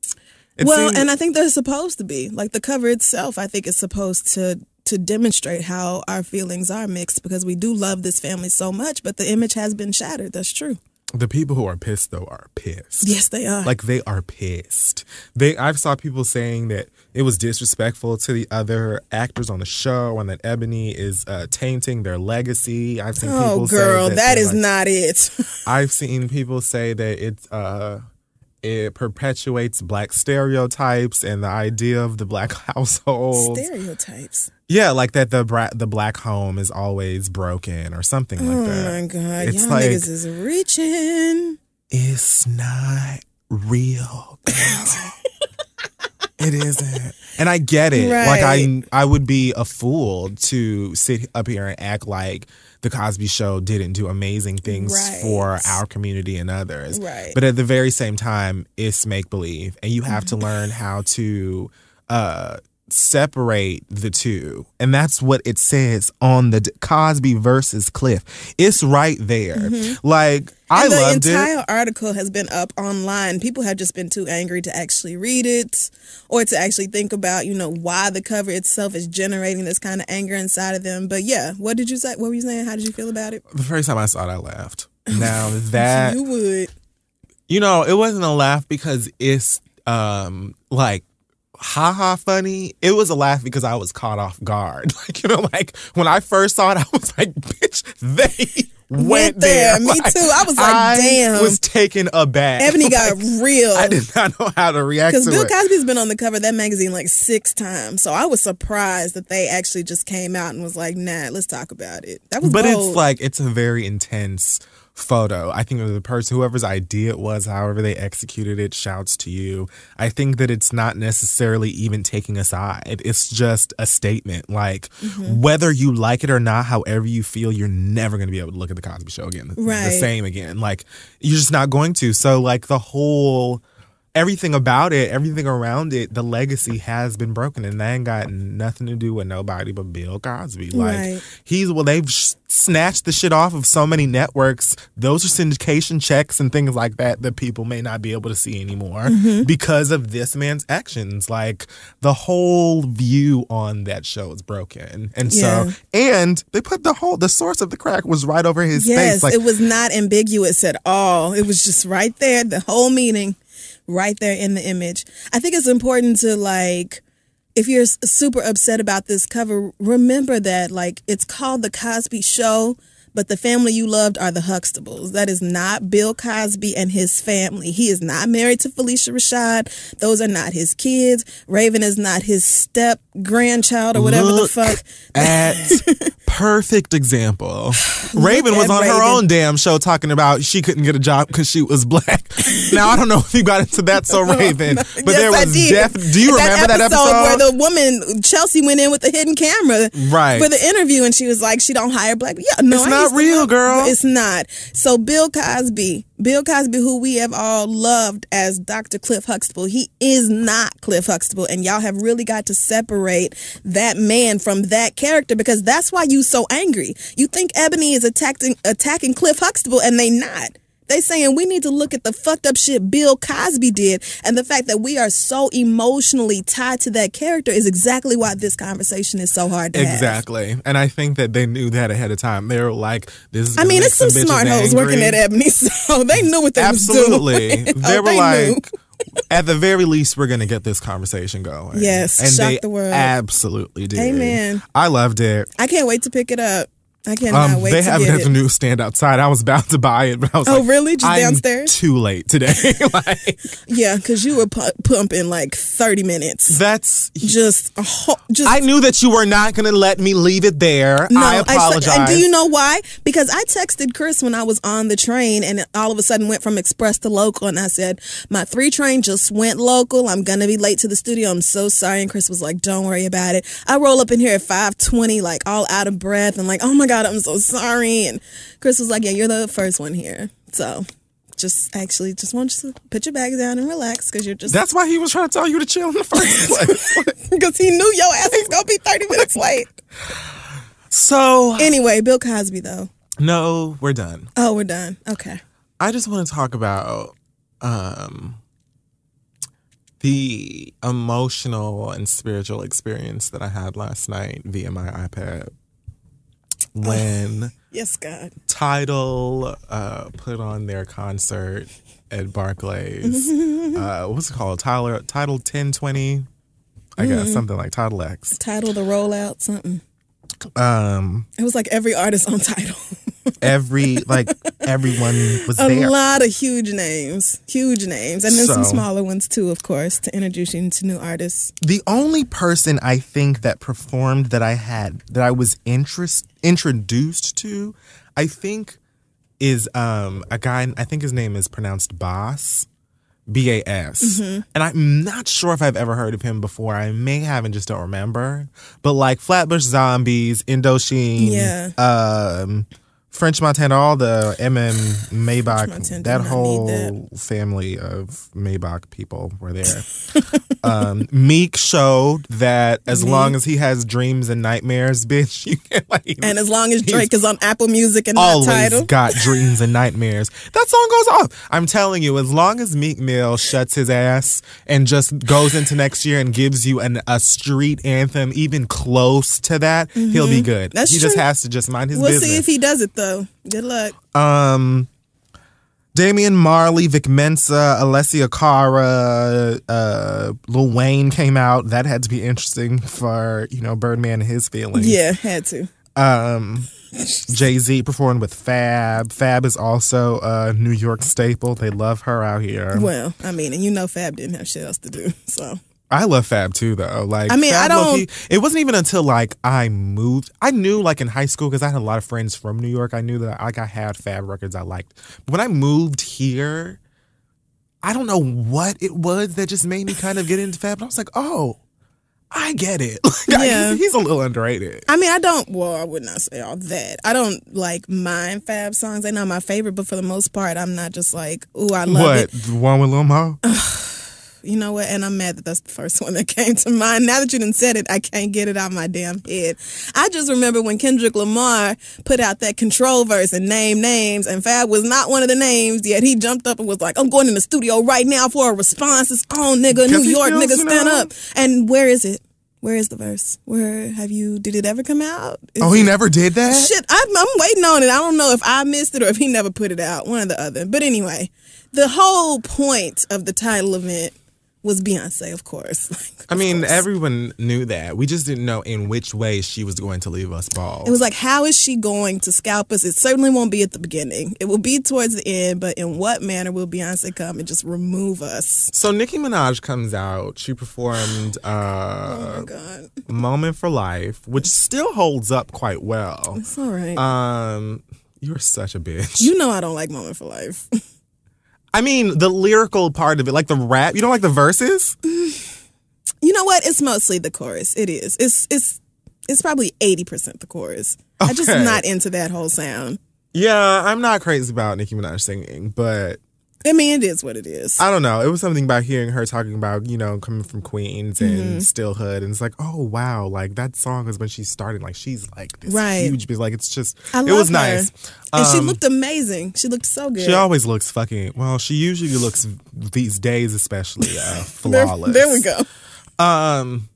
It well, seems- and I think they're supposed to be like the cover itself. I think is supposed to to demonstrate how our feelings are mixed because we do love this family so much, but the image has been shattered. That's true. The people who are pissed though are pissed. Yes, they are. Like they are pissed. They I've saw people saying that it was disrespectful to the other actors on the show and that Ebony is uh, tainting their legacy. I've seen oh, people girl, say that that they're like- not it. I've seen people say that it's uh it perpetuates black stereotypes and the idea of the black household. Stereotypes. Yeah, like that the bra- the black home is always broken or something like that. Oh my god, It's y'all like- niggas is reaching. It's not real. it isn't. And I get it. Like I I would be a fool to sit up here and act like the Cosby show didn't do amazing things Right. for our community and others. Right. But at the very same time, it's make believe and you have to learn how to uh separate the two and that's what it says on the D- cosby versus cliff it's right there like i and the loved it entire article has been up online. People have just been too angry to actually read it or to actually think about, you know, why the cover itself is generating this kind of anger inside of them. But yeah, what did you say? What were you saying? How did you feel about it? the first time i saw it i laughed now that you would. You know, it wasn't a laugh because it's um like haha funny. It was a laugh because I was caught off guard. Like, you know, like when I first saw it, I was like, bitch, they went, Went there. there. Me too. I was like, I damn. was taken aback. Ebony got Like, real. I did not know how to react Because to Bill it. Cosby's been on the cover of that magazine like six times. So I was surprised that they actually just came out and was like, nah, let's talk about it. That was but bold. it's like it's a very intense photo. I think the person, whoever's idea it was, however they executed it, shouts to you. I think that it's not necessarily even taking a side. It's just a statement. Like Mm-hmm. whether you like it or not, however you feel, you're never going to be able to look at the Cosby Show again, the, the same again. Like you're just not going to. So like the whole. Everything about it, everything around it, the legacy has been broken, and that ain't got nothing to do with nobody but Bill Cosby. Like Right. he's well they've sh- snatched the shit off of so many networks those are syndication checks and things like that that people may not be able to see anymore Mm-hmm. because of this man's actions like the whole view on that show is broken and Yeah. so and they put the whole the source of the crack was right over his yes, face like it was not ambiguous at all. It was just right there, the whole meaning, right there in the image. I think it's important to like, if you're super upset about this cover, remember that like it's called the Cosby Show. But the family you loved are the Huxtables. That is not Bill Cosby and his family. He is not married to Phylicia Rashad. Those are not his kids. Raven is not his step grandchild or whatever Look the fuck. at perfect example. Raven was on her own damn show talking about she couldn't get a job because she was black. now I don't know if you got into that so oh, Raven, but Yes, there was did. def- Do you remember that episode? where the woman Chelsea went in with a hidden camera Right. for the interview, and she was like, "She don't hire black." Yeah, no, It's I not to real, girl. It's not. So Bill Cosby, Bill Cosby, who we have all loved as Dr. Cliff Huxtable, he is not Cliff Huxtable, and y'all have really got to separate that man from that character because that's why you so angry. You think Ebony is attacking attacking Cliff Huxtable, and they not. They saying we need to look at the fucked up shit Bill Cosby did, and the fact that we are so emotionally tied to that character is exactly why this conversation is so hard to have. Exactly. And I think that they knew that ahead of time. They were like, this is I mean, it's some bitches smart hoes working at Ebony, so they knew what they Absolutely. was doing. Oh, they Oh, were knew. like, at the very least, we're going to get this conversation going. Yes, And shock they the world. absolutely did. Amen. I loved it. I can't wait to pick it up. I cannot Um, wait they to have it get at it. the newsstand outside. I was about to buy it, but I was Oh, like, really? Just I'm downstairs? Too late today. like yeah, because you were pu- pumping like thirty minutes. that's. Just a whole, just I knew that you were not going to let me leave it there. No, I apologize. and do you know why? Because I texted Chris when I was on the train, and it all of a sudden went from express to local, and I said my three train just went local. I'm gonna be late to the studio. I'm so sorry. And Chris was like, "Don't worry about it." I roll up in here at five twenty, like all out of breath, and like, "Oh my god, I'm so sorry." And Chris was like, "Yeah, you're the first one here." So. Just actually, just want you to put your bags down and relax because you're just That's why he was trying to tell you to chill in the first place. because he knew your ass was gonna be thirty minutes late. so, Anyway, Bill Cosby though. no, we're done. Oh, we're done. Okay. I just want to talk about um, the emotional and spiritual experience that I had last night via my iPad when Yes, God. Tidal uh, put on their concert at Barclays. uh, what's it called? Tyler Tidal 1020. I guess something like Tidal X. Tidal the rollout something. Um, It was like every artist on Tidal. every like everyone was a there. A lot of huge names, huge names, and then some smaller ones too, of course, to introduce you to new artists. The only person I think that performed that I had that I was interest introduced to, I think, is um a guy. I think his name is pronounced Boss, BAS. Mm-hmm. And I'm not sure if I've ever heard of him before. I may have and just don't remember. But like Flatbush Zombies, Indochine, Yeah. um, French Montana, all the MM Maybach, that whole that. family of Maybach people were there. um, Meek showed that as long as he has dreams and nightmares, bitch, you can like And as long as Drake is on Apple Music and not always Tidal. got dreams and nightmares. That song goes off. I'm telling you, as long as Meek Mill shuts his ass and just goes into next year and gives you an a street anthem even close to that, he'll be good. Mm-hmm. That's he just has to just mind his We'll business. see if he does it though. So good luck. Um, Damian Marley, Vic Mensa, Alessia Cara, uh, Lil Wayne came out. That had to be interesting for you know Birdman and his feelings. Yeah, had to. Um, Jay Z performed with Fab. Fab is also a New York staple. They love her out here. Well, I mean, and you know Fab didn't have shit else to do. So I love Fab too, though. Like, I mean, Fab I don't- low-key- It wasn't even until like I moved. I knew like in high school because I had a lot of friends from New York. I knew that like I had Fab records I liked. But when I moved here, I don't know what it was that just made me kind of get into Fab. But I was like, oh, I get it. Like, I- Yeah. he's, he's a little underrated. I mean, I don't. Well, I would not say all that. I don't like mind Fab songs. They're not my favorite, but for the most part, I'm not just like, ooh, I love What it. the one with Lil Mo? You know what? And I'm mad that that's the first one that came to mind. Now that you done said it, I can't get it out of my damn head. I just remember when Kendrick Lamar put out that control verse and name names, and Fab was not one of the names, yet he jumped up and was like, I'm going in the studio right now for a response. It's on, nigga. New York, nigga, stand up. And where is it? Where is the verse? Where have you, did it ever come out? Is Oh, he it- never did that. Shit, I'm, I'm waiting on it. I don't know if I missed it or if he never put it out. One or the other. But anyway, the whole point of the Tidal event was Beyonce, of course. Like, I mean, course. everyone knew that. We just didn't know in which way she was going to leave us bald. It was like, how is she going to scalp us? It certainly won't be at the beginning. It will be towards the end, but in what manner will Beyonce come and just remove us? so Nicki Minaj comes out. She performed Oh uh, my God. "Moment for Life," which still holds up quite well. It's all right. Um, you're such a bitch. you know I don't like Moment for Life. I mean, the lyrical part of it, like the rap. You don't like the verses? you know what? It's mostly the chorus. It is. It's it's it's probably 80% the chorus. I just Okay. not into that whole sound. Yeah, I'm not crazy about Nicki Minaj singing, but I mean, it is what it is. I don't know. It was something about hearing her talking about, you know, coming from Queens Mm-hmm. and Stillhood. And it's like, oh, wow. Like that song is when she started. Like she's like this Right. huge, like it's just, I it love was her. nice. and she Um, looked amazing. She looked so good. She always looks fucking, well, she usually looks these days, especially, uh, there, flawless. there we go. Um,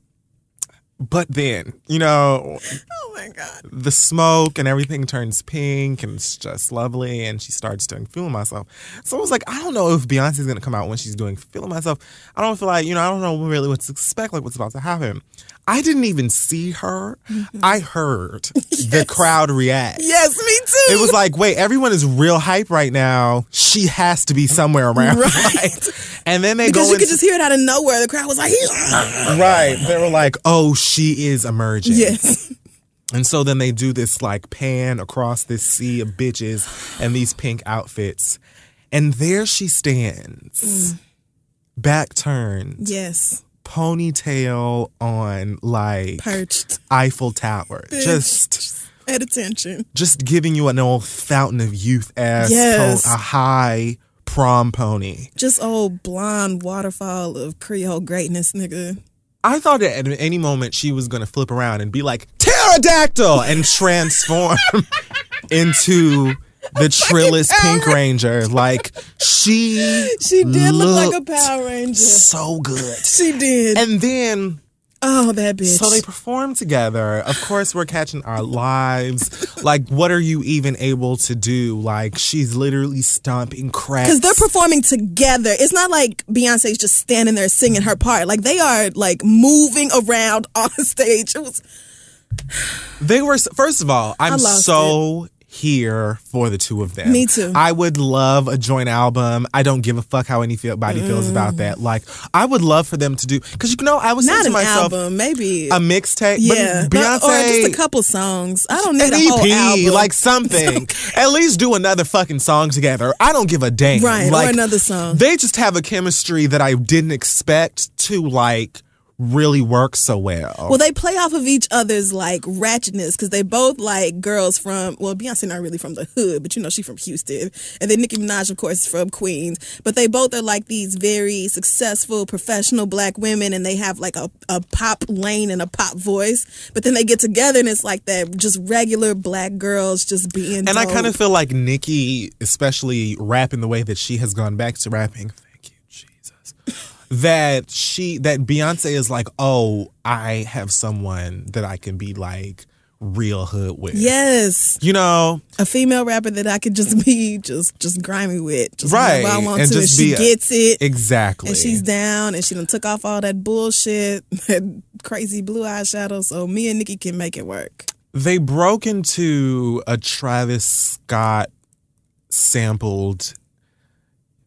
but then, you know, Oh my god. the smoke and everything turns pink and it's just lovely and she starts doing feeling myself. So i was like i don't know if beyonce's gonna come out when she's doing feeling myself. I don't feel like you know i don't know really what to expect like what's about to happen i didn't even see her mm-hmm. i heard the crowd react Yes, me too. it was like, wait, everyone is real hype right now. She has to be somewhere around. Right. Like, and then they because go you could just hear it out of nowhere. The crowd was like, right. They were like, oh, she is emerging. yes. And so then they do this like pan across this sea of bitches and these pink outfits. And there she stands, mm. back turned, Yes. Ponytail on like Perched. Eiffel Tower. Bitch. Just At attention. just giving you an old fountain of youth ass Yes. a high prom pony. Just old blonde waterfall of Creole greatness, nigga. I thought that at any moment she was gonna flip around and be like pterodactyl and transform into the Trillis Pink Ranger. Like she She did look like a Power Ranger. so good. She did. And then oh, that bitch. so they perform together. Of course, we're catching our lives. Like, what are you even able to do? Like, she's literally stomping cracks. Because they're performing together. It's not like Beyonce's just standing there singing her part. Like they are like moving around on stage. It was They were first of all, I'm so here for the two of them. Me too. I would love a joint album. I don't give a fuck how anybody feels about that. Like, I would love for them to do because you know I was Mm. Not saying an to myself album, maybe. a mixtape. yeah, Beyonce or just a couple songs. I don't need an a whole EP, album. like something. At least do another fucking song together. I don't give a damn. Right, or another song. They just have a chemistry that I didn't expect to like really work so well. Well, they play off of each other's like ratchetness because they both like girls from. Well, Beyonce not really from the hood, but you know she from Houston, and then Nicki Minaj, of course, is from Queens. But they both are like these very successful, professional black women, and they have like a, a pop lane and a pop voice. But then they get together, and it's like that just regular black girls just being. and I kind of feel like Nicki, especially rapping the way that she has gone back to rapping. Thank you, Jesus. That she, that Beyonce is like, oh, I have someone that I can be like real hood with. yes, You know, a female rapper that I could just be just just grimy with, just Right, I want and to, and she a- gets it. exactly. And she's down and she done took off all that bullshit, that crazy blue eyeshadow. So me and Nicki can make it work. they broke into a Travis Scott sampled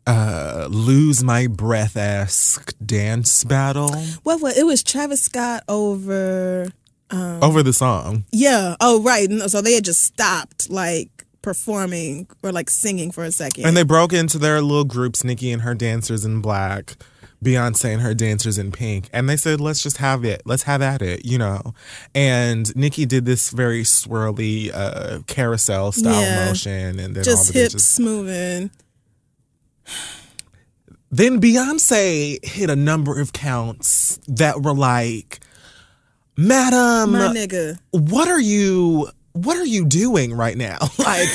uh lose my breath esque dance battle What what it was Travis Scott over over the song. Yeah. Oh right. So they had just stopped like performing or like singing for a second. And they broke into their little groups, Nicki and her dancers in black, Beyonce and her dancers in pink. And they said, let's just have it. Let's have at it, you know. And Nicki did this very swirly uh, carousel style Yeah. motion. And then just all the hips bitches. moving. Then Beyonce hit a number of counts that were like, Madam, My nigga. what are you what are you doing right now? Like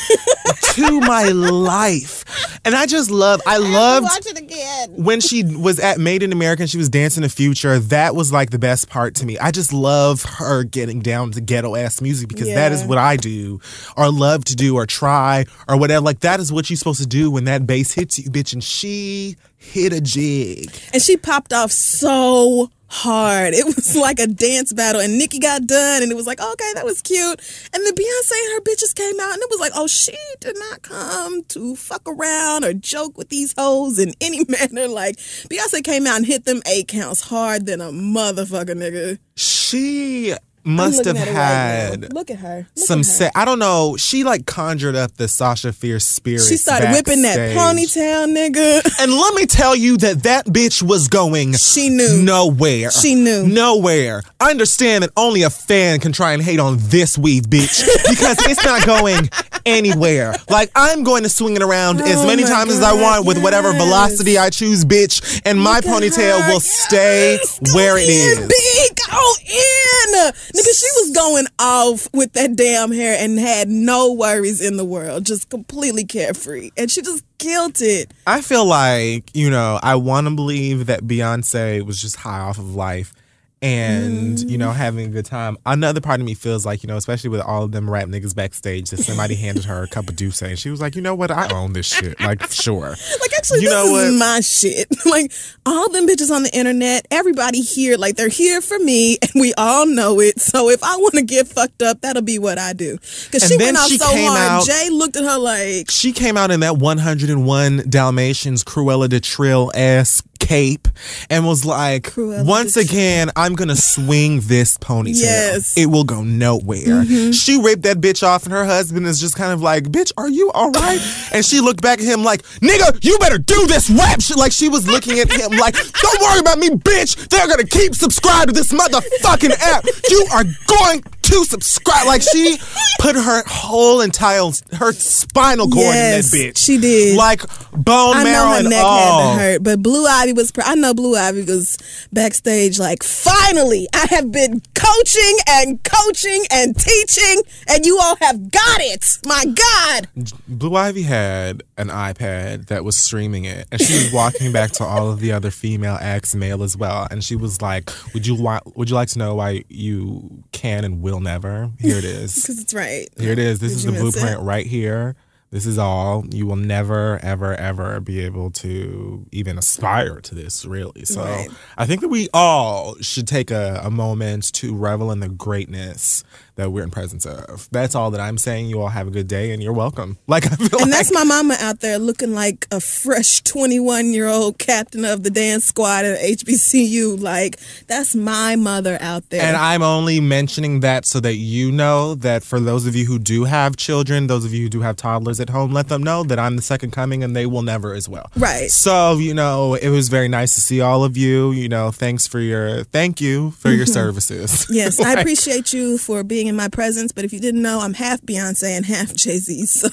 to my life. And I just love I loved it again. when she was at Made in America and she was dancing the future, that was like the best part to me. I just love her getting down to ghetto ass music because that is what I do or love to do or try or whatever. Like that is what you're supposed to do when that bass hits you, bitch. And she hit a jig. And she popped off so hard. It was like a dance battle, and Nicki got done, and it was like, okay, that was cute. And then Beyonce and her bitches came out, and it was like, oh, she did not come to fuck around or joke with these hoes in any manner. Like Beyonce came out and hit them eight counts hard than a motherfucker, nigga. She must have her right had. Look at her. Look some at her. se- I don't know. She like conjured up the Sasha Fierce spirit. She started whipping that ponytail, nigga. And let me tell you that that bitch was going She knew. nowhere. She knew. Nowhere. I understand that only a fan can try and hate on this weave, bitch, because it's not going anywhere. Like, I'm going to swing it around as Oh many my times as I God, want with whatever velocity I choose, bitch, and my Look at ponytail her. will stay go where it in, is. B, go in. Nigga, she was going off with that damn hair and had no worries in the world, just completely carefree. And she just killed it. I feel like, you know, I want to believe that Beyonce was just high off of life and, you know, mm. having a good time. Another part of me feels like, you know, especially with all of them rap niggas backstage, that somebody handed her a cup of Douce and she was like, you know what, I own this shit. Like, sure. Like, actually, You this know is what? my shit. like, all them bitches on the internet, everybody here, like, they're here for me, and we all know it. So if I want to get fucked up, that'll be what I do. Because she went off she so hard. out- Jay looked at her like, She came out in that 101 Dalmatians Cruella de Trill ass cape and was like, Cruella once again, I'm going to swing this ponytail. Yes. Mm-hmm. It will go nowhere. She ripped that bitch off and her husband is just kind of like, bitch, are you all right? and she looked back at him like, nigga, you better do this rap shit. Like she was looking at him like, don't worry about me, bitch. They're going to keep subscribed to this motherfucking app. You are going to subscribe. Like she put her whole entire, her spinal cord Yes, in that bitch. she did. Like bone I know marrow her and neck all. had to hurt, but Blue Ivy was. Pr- I know Blue Ivy was backstage. Like, finally, I have been coaching and coaching and teaching, and you all have got it. My God, Blue Ivy had an iPad that was streaming it, and she was walking back to all of the other female acts, male as well, and she was like, "Would you want? Would you like to know why you can and will never? Here it is. because it's right. Here it is. This Did is the miss it? blueprint right here. This is all. You will never, ever, ever be able to even aspire to this, really. So Right. I think that we all should take a, a moment to revel in the greatness that we're in presence of. That's all that I'm saying. You all have a good day and you're welcome. Like I feel And like that's my mama out there looking like a fresh 21 year old captain of the dance squad at HBCU. Like, that's my mother out there. And I'm only mentioning that so that you know that for those of you who do have children, those of you who do have toddlers at home, let them know that I'm the second coming and they will never as well. Right. So, you know, it was very nice to see all of you. You know, thanks for your thank you for your mm-hmm. services. Yes, I appreciate you for being in my presence. But if you didn't know, I'm half Beyonce and half Jay Z. So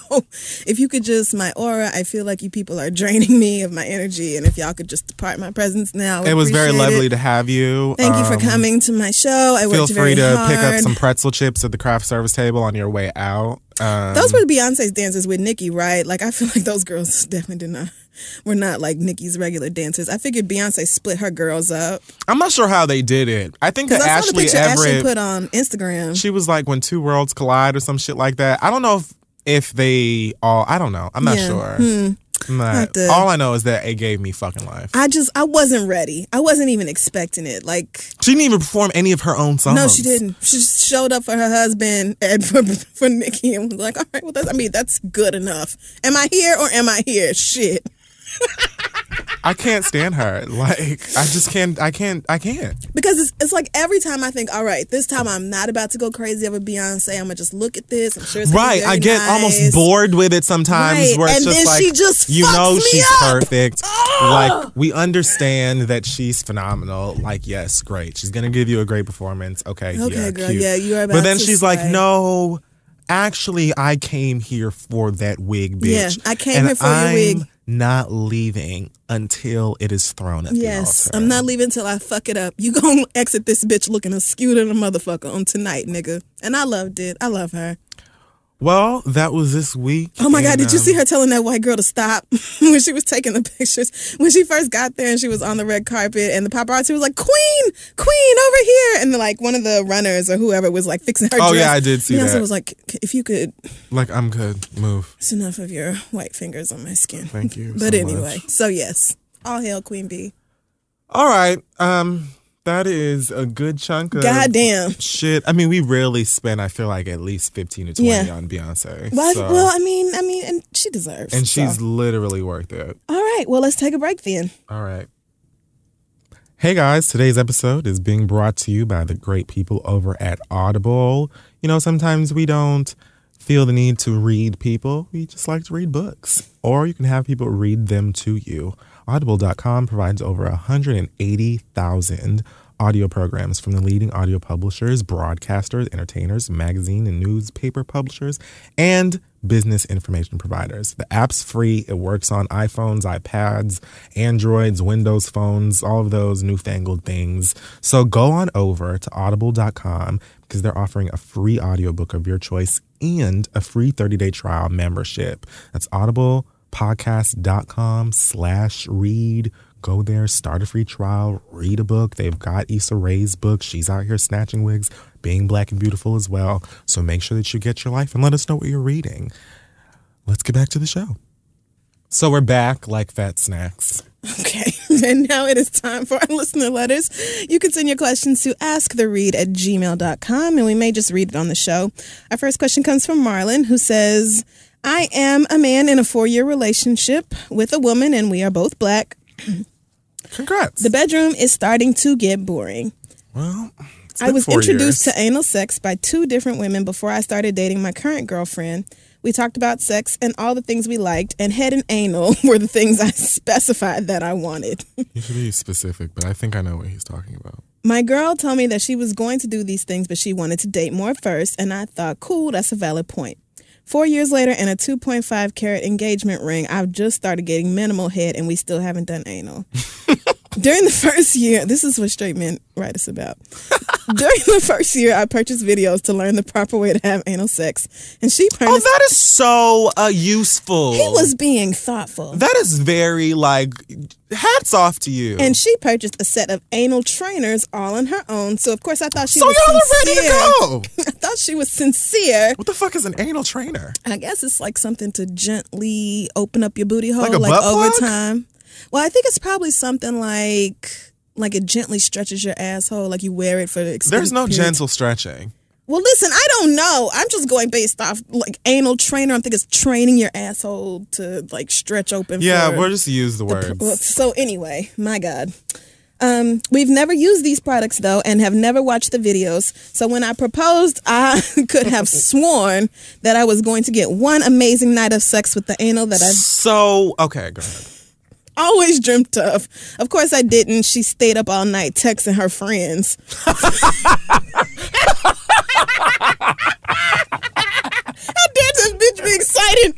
if you could just, my aura, I feel like you people are draining me of my energy. And if y'all could just depart my presence now, It was very lovely it. to have you. Thank you for Um, coming to my show. I Feel free to hard. pick up some pretzel chips at the craft service table on your way out. Um, Those were Beyonce's dances with Nicki, right? Like I feel like those girls definitely did not were not like Nicki's regular dancers. I figured Beyonce split her girls up. I'm not sure how they did it. I think that I saw the Ashley picture Everett. Ashley put on Instagram. she was like when two worlds collide or some shit like that. I don't know if if they all. I don't know. I'm not Yeah. sure. Hmm. I'm not- all I know is that it gave me fucking life. I just I wasn't ready. I wasn't even expecting it. Like She didn't even perform any of her own songs. no, she didn't. She just showed up for her husband and for, for Nicki and was like, all right, well, that's, I mean, that's good enough. Am I here or am I here? Shit. I can't stand her. Like I just can't. I can't. I can't. Because it's, it's like every time I think, all right, this time I'm not about to go crazy over Beyonce. I'm gonna just look at this. I'm sure it's Right. I get nice. almost bored with it sometimes. Right, Where it's and just then like she just you fucks know me she's up. perfect. Ah! Like we understand that she's phenomenal. Like yes, great. She's gonna give you a great performance. Okay. Okay, yeah, girl, cute. yeah, you are about But then she's like, no. Actually, I came here for that wig, bitch. Yeah, I came and here for your I'm wig. Not leaving until it is thrown at Yes. I'm not leaving until I fuck it up. You gonna exit this bitch looking askew to the motherfucker on tonight, nigga. And I loved it. I love her. Well, that was this week. Oh my god, and, did you um, see her telling that white girl to stop when she was taking the pictures? When she first got there and she was on the red carpet and the paparazzi was like, "Queen, Queen, over here!" And like one of the runners or whoever was like fixing her. Oh, dress. yeah, I did see Beyonce that. was like, "If you could, Like I'm good. Move. it's enough of your white fingers on my skin." Thank you. But so anyway, much. so yes, all hail Queen Bee. All right. Um, that is a good chunk of Goddamn. shit. I mean, we rarely spend. I feel like at least fifteen to twenty Yeah. on Beyonce. Well, I- so- well, I mean, I mean, and she deserves. and so. she's literally worth it. all right. Well, let's take a break then. All right. Hey guys, today's episode is being brought to you by the great people over at Audible. You know, sometimes we don't feel the need to read people, we just like to read books. Or you can have people read them to you. Audible.com provides over 180,000 audio programs from the leading audio publishers, broadcasters, entertainers, magazine and newspaper publishers, and business information providers. The app's free. It works on iPhones, iPads, Androids, Windows phones, all of those newfangled things. So go on over to audible.com because they're offering a free audiobook of your choice and a free 30-day trial membership. That's audiblepodcast.com slash read. Go there, start a free trial, read a book. They've got Issa Rae's book. She's out here snatching wigs, being black and beautiful as well. So make sure that you get your life and let us know what you're reading. Let's get back to the show. So we're back like fat snacks. Okay. And now it is time for our listener letters. You can send your questions to asktheread at gmail.com and we may just read it on the show. Our first question comes from Marlon, who says, I am a man in a four year relationship with a woman and we are both black. Congrats. The bedroom is starting to get boring. well, it's I was introduced years. to anal sex by two different women before I started dating my current girlfriend. We talked about sex and all the things we liked, and head and anal were the things I specified that I wanted. You should be specific, but I think I know what he's talking about. My girl told me that she was going to do these things, but she wanted to date more first, and I thought, cool, that's a valid point. Four years later, and a 2.5 carat engagement ring, I've just started getting minimal head, and we still haven't done anal. During the first year, this is what straight men write us about. During the first year, I purchased videos to learn the proper way to have anal sex, and she Purchased- Oh, that is so uh, useful. he was being thoughtful. That is very like hats off to you. and she purchased a set of anal trainers all on her own. So of course I thought she so was y'all are ready sincere. to go. I thought she was sincere. What the fuck is an anal trainer? I guess it's like something to gently open up your booty hole, Like like, over time. Well, I think it's probably something like like it gently stretches your asshole, like you wear it for the There's no period. gentle stretching. Well, listen, I don't know. I'm just going based off like anal trainer. I'm thinking it's training your asshole to like stretch open. Yeah, we'll just use the words. So anyway, my God. Um, we've never used these products though, and have never watched the videos. So when I proposed, I could have sworn that I was going to get one amazing night of sex with the anal that I've So okay, go ahead. Always dreamt of. Of course, I didn't. She stayed up all night texting her friends. How dare this bitch be excited?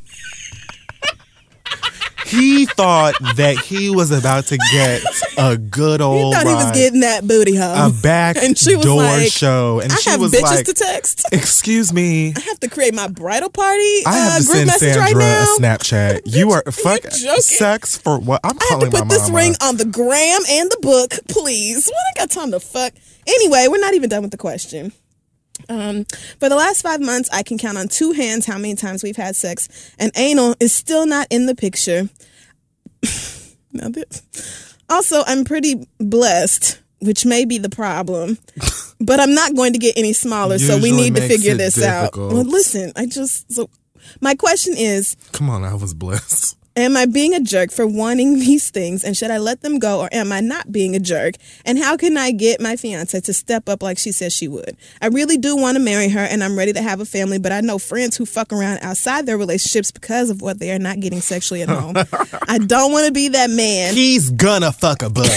He thought that he was about to get a good old. He thought he was getting that booty hug, a back And she was door like, show, and I she have was bitches like, to text. "Excuse me, I have to create my bridal party I have uh, to send Sandra right a Snapchat. You are fuck joking? sex for what? I'm I have to put this ring on the gram and the book, please. What I got time to fuck. Anyway, we're not even done with the question. Um, for the last five months, I can count on two hands how many times we've had sex, and anal is still not in the picture. now this. Also, I'm pretty blessed, which may be the problem, but I'm not going to get any smaller, so we need to figure this out. Well, listen, I just so my question is Come on, I was blessed. Am I being a jerk for wanting these things and should I let them go or am I not being a jerk? And how can I get my fiance to step up like she says she would? I really do want to marry her and I'm ready to have a family, but I know friends who fuck around outside their relationships because of what they are not getting sexually at home. I don't want to be that man. He's gonna fuck a butt.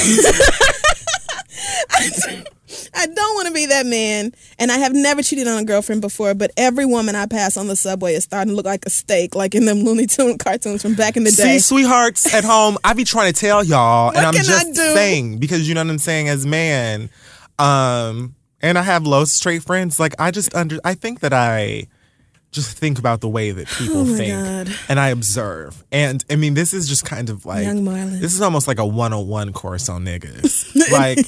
I don't want to be that man. And I have never cheated on a girlfriend before, but every woman I pass on the subway is starting to look like a steak, like in them Looney Tune cartoons from back in the day. See, sweethearts at home, I be trying to tell y'all, and I'm just saying because you know what I'm saying as man, um, and I have low straight friends. Like I just under, I think that I just think about the way that people Oh think, God. and I observe. And I mean, this is just kind of like Young this is almost like a 101 course on niggas. like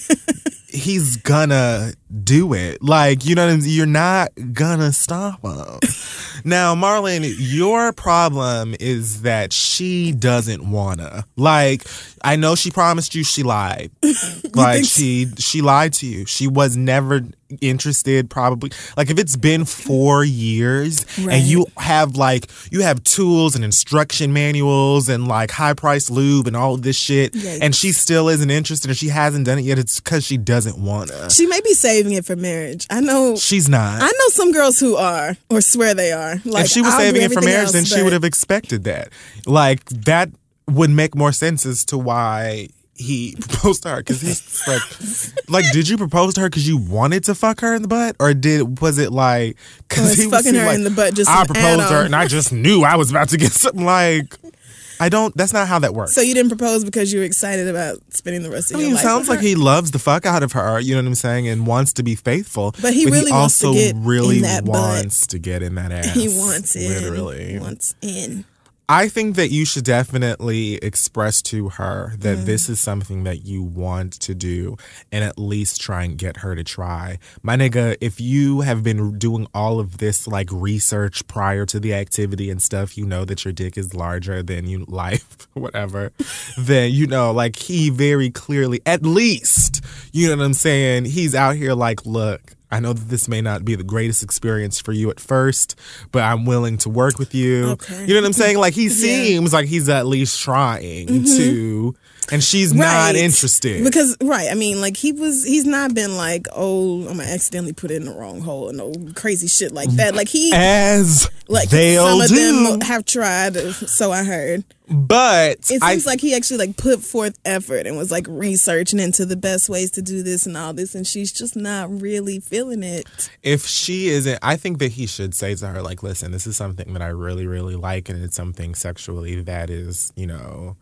he's gonna do it. Like, you know what I'm You're not gonna stop him. now, Marlon, your problem is that she doesn't wanna. Like, I know she promised you she lied. like she she lied to you. She was never interested probably like if it's been four years Right. and you have like you have tools and instruction manuals and like high price lube and all of this shit Yikes. and she still isn't interested and she hasn't done it yet it's because she doesn't wanna She may be saving it for marriage. I know. she's not I know some girls who are or swear they are. Like if she was I'll saving it for marriage else, then she would have expected that. Like that would make more sense as to why he proposed to her because he's like, like, did you propose to her because you wanted to fuck her in the butt, or did was it like because he was fucking her like, in the butt just I proposed to her and I just knew I was about to get something like. I don't. That's not how that works. So you didn't propose because you were excited about spending the rest of I your mean, it life. sounds with like he loves the fuck out of her. You know what I'm saying, and wants to be faithful. But he really wants to also get really in that butt. wants to get in that ass. He wants in. literally. He wants in. I think that you should definitely express to her that Mm. this is something that you want to do and at least try and get her to try. My nigga, if you have been doing all of this like research prior to the activity and stuff, you know that your dick is larger than you life, whatever, then you know, like he very clearly, at least, you know what I'm saying? He's out here like, look, I know that this may not be the greatest experience for you at first, but I'm willing to work with you. Okay. You know what I'm saying? Like he seems like he's at least trying to, and she's not Mm-hmm. Interested. Because right, I mean, like he was, he's not been like, oh, I'm gonna accidentally put it in the wrong hole and no crazy shit like that. Like he, As like some of do, them have tried, so I heard. But It I seems like he actually like put forth effort and was like researching into the best ways to do this and all this, and she's just not really feeling it. if she isn't, I think that he should say to her, like, listen, this is something that I really, really like, and it's something sexually that is, you know,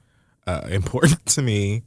uh, important to me.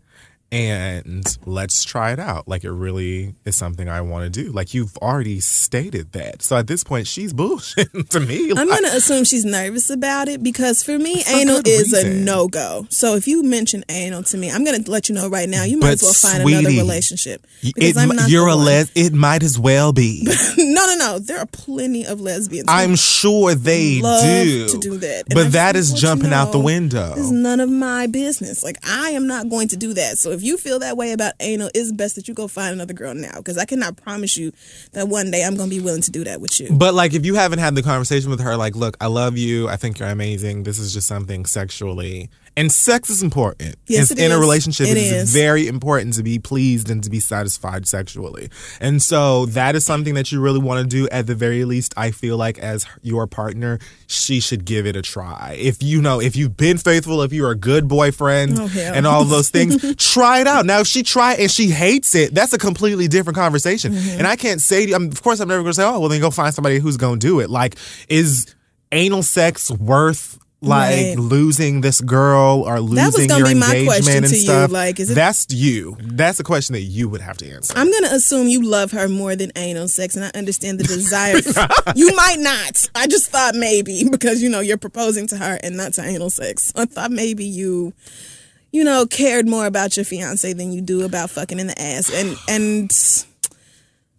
And let's try it out. Like, it really is something I want to do. Like, you've already stated that. So at this point, she's bullshitting to me. I'm Like, gonna assume she's nervous about it because for me, For anal is a no go. So if you mention anal to me, I'm gonna let you know right now. You might But as well find another sweetie, relationship it, I'm not you're a les. It might as well be. no, no, no. There are plenty of lesbians. I'm sure they love do. to do that. But that you to jumping out the window. It's none of my business. Like I am not going to do that. So if if you feel that way about anal, it's best that you go find another girl now because I cannot promise you that one day I'm going to be willing to do that with you. But like, if you haven't had the conversation with her, like, look, I love you. I think you're amazing. This is just something sexually, and sex is important. Yes, It's- it in a relationship, It it is, is. very important to be pleased and to be satisfied sexually. And so that is something that you really want to do. At the very least, I feel like as your partner, she should give it a try. If you know, if you've been faithful, if you're a good boyfriend, Oh, and all of those things, try it out. Now, if she try and she hates it, that's a completely different conversation. Mm-hmm. And I can't say, you- I'm, of course, I'm never going to say, oh, well, then go find somebody who's going to do it. Like, is anal sex worth? Like Right. losing this girl or was losing gonna your be my engagement question and to you, stuff. like, is it- That's you. That's a question that you would have to answer. I'm gonna assume you love her more than anal sex, and I understand the desire. you might not. I just thought maybe because you know you're proposing to her and not to anal sex. I thought maybe you, you know, cared more about your fiance than you do about fucking in the ass. And and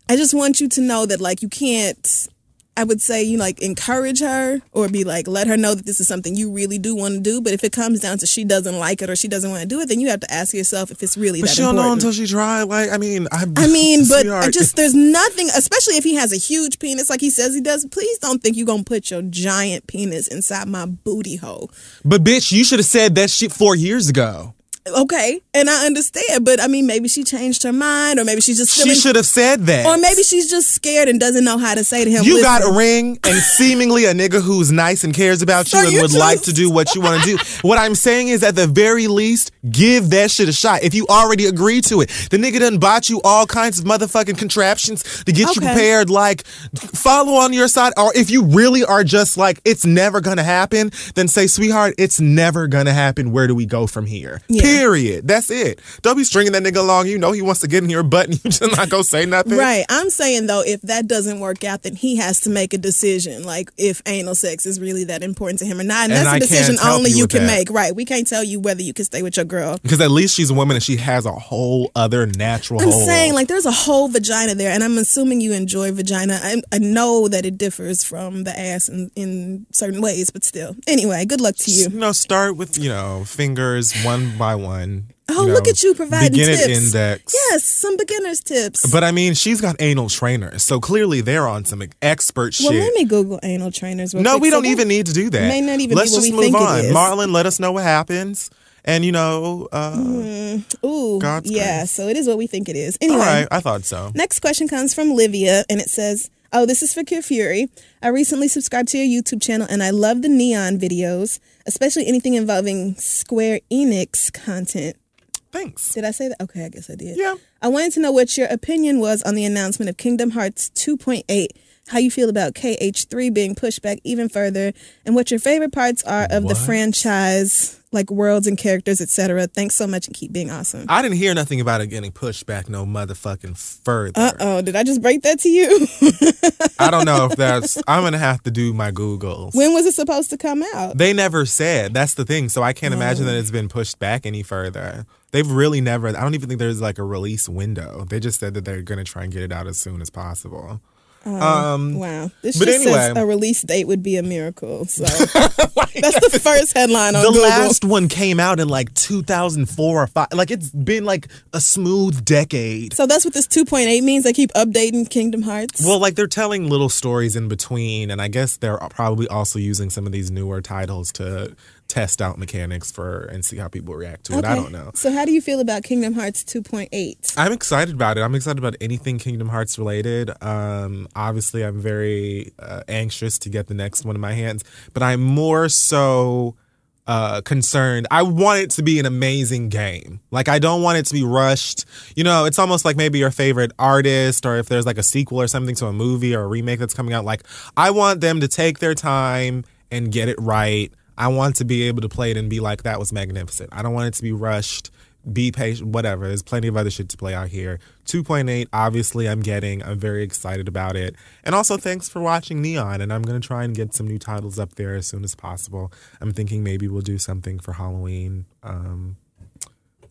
I just want you to know that like you can't. I would say you like encourage her or be like let her know that this is something you really do want to do. But if it comes down to she doesn't like it or she doesn't want to do it, then you have to ask yourself if it's really but that she don't know until she tried. Like, I mean, I, I mean, but I just there's nothing, especially if he has a huge penis like he says he does. Please don't think you're gonna put your giant penis inside my booty hole. But bitch, you should have said that shit four years ago. Okay, and I understand, but I mean, maybe she changed her mind, or maybe she's just She should have said that. or maybe she's just scared and doesn't know how to say to him. You got a ring and seemingly a nigga who's nice and cares about you So and you would like to do what you want to do. What I'm saying is, at the very least, give that shit a shot. If you already agreed to it, the nigga done bought you all kinds of motherfucking contraptions to get you prepared. Like, follow on your side. Or if you really are just like, it's never gonna happen, then say, sweetheart, it's never gonna happen. Where do we go from here? Yeah. Period. That's it. Don't be stringing that nigga along. You know he wants to get in your butt and you just not go say nothing. Right. I'm saying though, if that doesn't work out, then he has to make a decision, like if anal sex is really that important to him or not. And, And that's I a decision only you you can that. make. Right. We can't tell you whether you can stay with your girl. Because at least she's a woman and she has a whole other natural I'm hole. saying like there's a whole vagina there, and I'm assuming you enjoy vagina. I, I know that it differs from the ass in, in certain ways, but still. Anyway, good luck to you. you know, start with you know fingers one by one. Oh, you look know, at you providing beginner tips. index. Yes, some beginners tips. But I mean, she's got anal trainers, so clearly they're on some expert well, shit. let me Google anal trainers. No, quick. we don't that- even need to do that. may not even be Let's just move on. Marlon, let us know what happens. And you know, uh, Ooh, God's yeah. grace. So it is what we think it is. Anyway, all right, I thought so. Next question comes from Livia, and it says, Oh, this is for Kid Fury. I recently subscribed to your YouTube channel, and I love the neon videos, especially anything involving Square Enix content. Thanks. Did I say that? Okay, I guess I did. Yeah. I wanted to know what your opinion was on the announcement of Kingdom Hearts 2.8, how you feel about KH3 being pushed back even further, and what your favorite parts are of the franchise, like worlds and characters, etc. Thanks so much and keep being awesome. I didn't hear nothing about it getting pushed back no motherfucking further. Uh oh, did I just break that to you? I don't know if that's. I'm gonna have to do my Googles. when was it supposed to come out? They never said. That's the thing. So I can't imagine Oh. that it's been pushed back any further. They've really never. I don't even think there's like a release window. They just said that they're to try and get it out as soon as possible. Um, Wow. This But just says anyway. a release date would be a miracle. So that's the first headline on the Google. last one came out in like 2004 or five. Like it's been like a smooth decade. so that's what this 2.8 means. They keep updating Kingdom Hearts. Well, like they're telling little stories in between, and I guess they're probably also using some of these newer titles to test out mechanics for and see how people react to it. I don't know. So how do you feel about Kingdom Hearts 2.8? I'm excited about it. I'm excited about anything Kingdom Hearts related. Um, obviously, I'm very uh, anxious to get the next one in my hands, but I'm more so uh, concerned. I want it to be an amazing game. Like, I don't want it to be rushed. You know, it's almost like maybe your favorite artist, or if there's like a sequel or something to a movie or a remake that's coming out. Like, I want them to take their time and get it right. I want to be able to play it and be like, that was magnificent. I don't want it to be rushed be patient, whatever. There's plenty of other shit to play out here. 2.8, obviously, I'm getting. I'm very excited about it. And also, thanks for watching Neon. And I'm going to try and get some new titles up there as soon as possible. I'm thinking maybe we'll do something for Halloween. Um,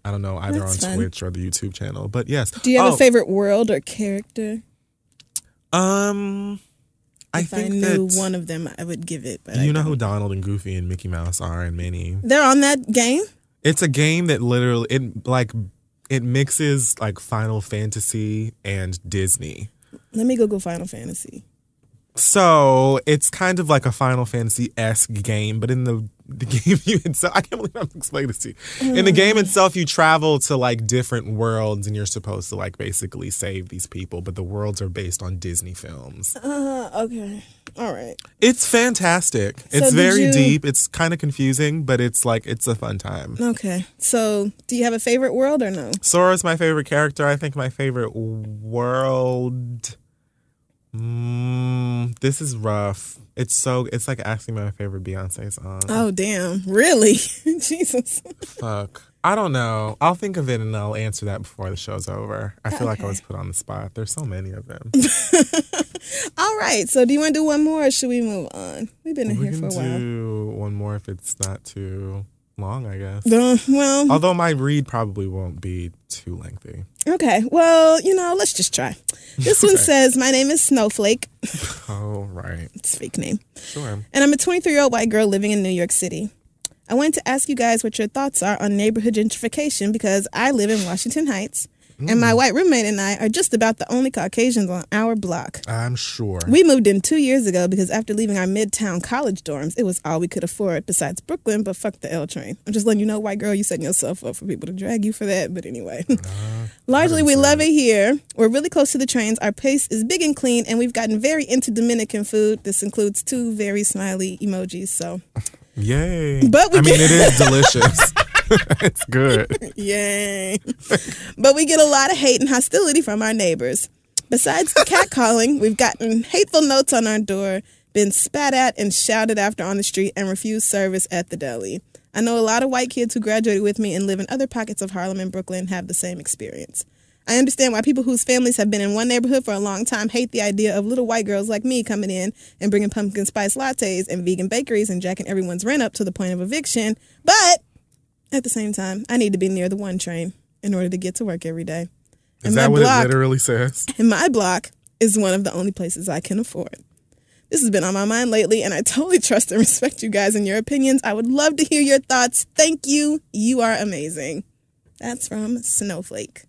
I don't know, either That's on fun. Twitch or the YouTube channel. But yes. Do you have Oh, a favorite world or character? Um, I if I knew that. one of them, I would give it. But I you know don't. who Donald and Goofy and Mickey Mouse are and Minnie. They're on that game. It's a game that literally it like it mixes like Final Fantasy and Disney. Let me Google Final Fantasy. So it's kind of like a Final Fantasy esque game, but in the the game you itself, I can't believe I'm explaining this to you. In the game itself, you travel to like different worlds, and you're supposed to like basically save these people. But the worlds are based on Disney films. Uh, okay. All right. It's fantastic. it's very you- deep. It's kind of confusing, but it's like it's a fun time. Okay. So, do you have a favorite world or no? Sora's my favorite character. I think my favorite world. Mm, this is rough. It's so. It's like asking me my favorite Beyonce song. Oh, damn. Really? Jesus. Fuck. I don't know. I'll think of it and I'll answer that before the show's over. I feel like I was put on the spot. There's so many of them. All right. So, do you want to do one more or should we move on? We've been in we here for a while. do one more if it's not too long. I guess. Uh, well, Although my read probably won't be too lengthy. okay. Well, you know, let's just try. This one says, My name is Snowflake. Oh right, It's a fake name. sure. And I'm a 23 year old white girl living in New York City. I wanted to ask you guys what your thoughts are on neighborhood gentrification because I live in Washington Heights and my mm. white roommate and I are just about the only Caucasians on our block. I'm sure. We moved in two years ago because after leaving our midtown college dorms, it was all we could afford besides Brooklyn, but fuck the L train. I'm just letting you know, white girl, you setting yourself up for people to drag you for that. But anyway, largely we love it here. We're really close to the trains. Our place is big and clean, and we've gotten very into Dominican food. This includes two very smiley emojis. So, Yay! But we I mean, it is delicious. it's good. yay. but we get a lot of hate and hostility from our neighbors. Besides the catcalling, we've gotten hateful notes on our door, been spat at and shouted after on the street, and refused service at the deli. I know a lot of white kids who graduated with me and live in other pockets of Harlem and Brooklyn have the same experience. I understand why people whose families have been in one neighborhood for a long time hate the idea of little white girls like me coming in and bringing pumpkin spice lattes and vegan bakeries and jacking everyone's rent up to the point of eviction. But at the same time, I need to be near the one train in order to get to work every day. Is And that what block- it literally says? And my block is one of the only places I can afford. This has been on my mind lately, and I totally trust and respect you guys and your opinions. I would love to hear your thoughts. Thank you. You are amazing. That's from Snowflake.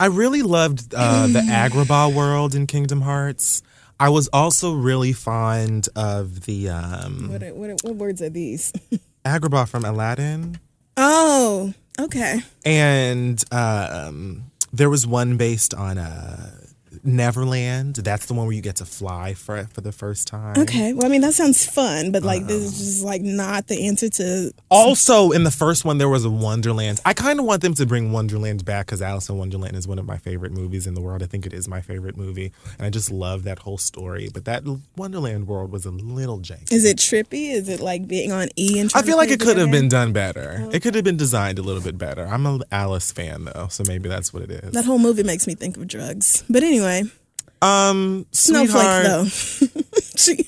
I really loved uh, the Agrabah world in Kingdom Hearts. I was also really fond of the um, What, are- what, are- what words are these? Agrabah from Aladdin. Oh, okay. And um, there was one based on uh, Neverland. That's the one where you get to fly for for the first time. Okay. Well, I mean, that sounds fun, but like, this is um, just like not the answer to. Also, in the first one, there was a Wonderland. I kind of want them to bring Wonderland back because Alice in Wonderland is one of my favorite movies in the world. I think it is my favorite movie, and I just love that whole story. But that Wonderland world was a little janky. Is it trippy? Is it like being on E and? I feel like it could have been done better. Oh. It could have been designed a little bit better. I'm an Alice fan though, so maybe that's what it is. That whole movie makes me think of drugs. But anyway, um, Snowflake though. she, you,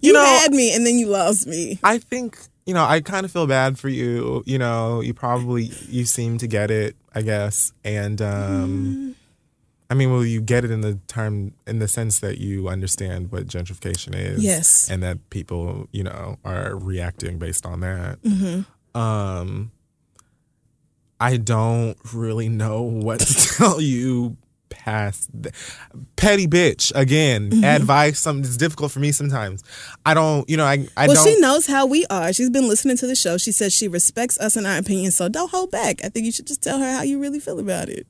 You know- had me and then you lost me. I think you know. I kind of feel bad for you. You know, you probably you seem to get it. I guess, and um, I mean, will you get it in the term in the sense that you understand what gentrification is. Yes. and that people you know are reacting based on that. Mm-hmm. Um, I don't really know what to tell you past petty bitch again Mm-hmm. advice something that's difficult for me sometimes i don't you know i, I well, she knows how we are. She's been listening to the show. She says she respects us and our opinions, so don't hold back. I think you should just tell her how you really feel about it.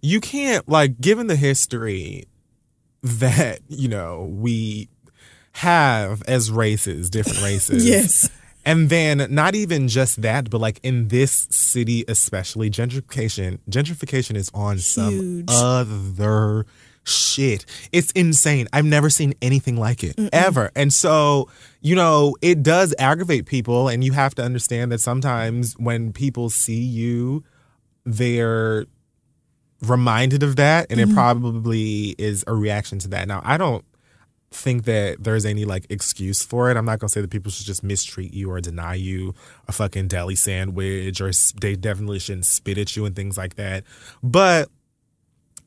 you can't like given the history that you know we have as races different races Yes. And then not even just that but like in this city especially gentrification gentrification is on some other shit. It's insane. I've never seen anything like it ever. And so you know it does aggravate people and you have to understand that sometimes when people see you they're reminded of that and it mm-hmm. probably is a reaction to that. Now i don't think that there's any like excuse for it i'm not gonna say that people should just mistreat you or deny you a fucking deli sandwich or they definitely shouldn't spit at you and things like that but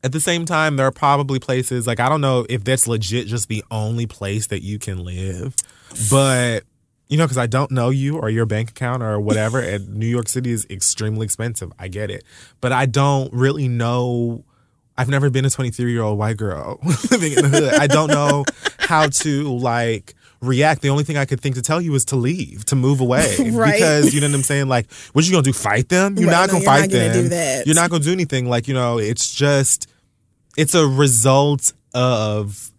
at the same time there are probably places like i don't know if that's legit just the only place that you can live but you know, because I don't know you or your bank account or whatever. and New York City is extremely expensive. I get it. But I don't really know. I've never been a 23 year old white girl living in the hood. I don't know how to like react. The only thing I could think to tell you is to leave, to move away. Right. Because you know what I'm saying? Like, what you gonna do? Fight them? You're Right, not no, gonna you're not fight gonna them. do that. You're not gonna do anything. Like, you know, it's just it's a result of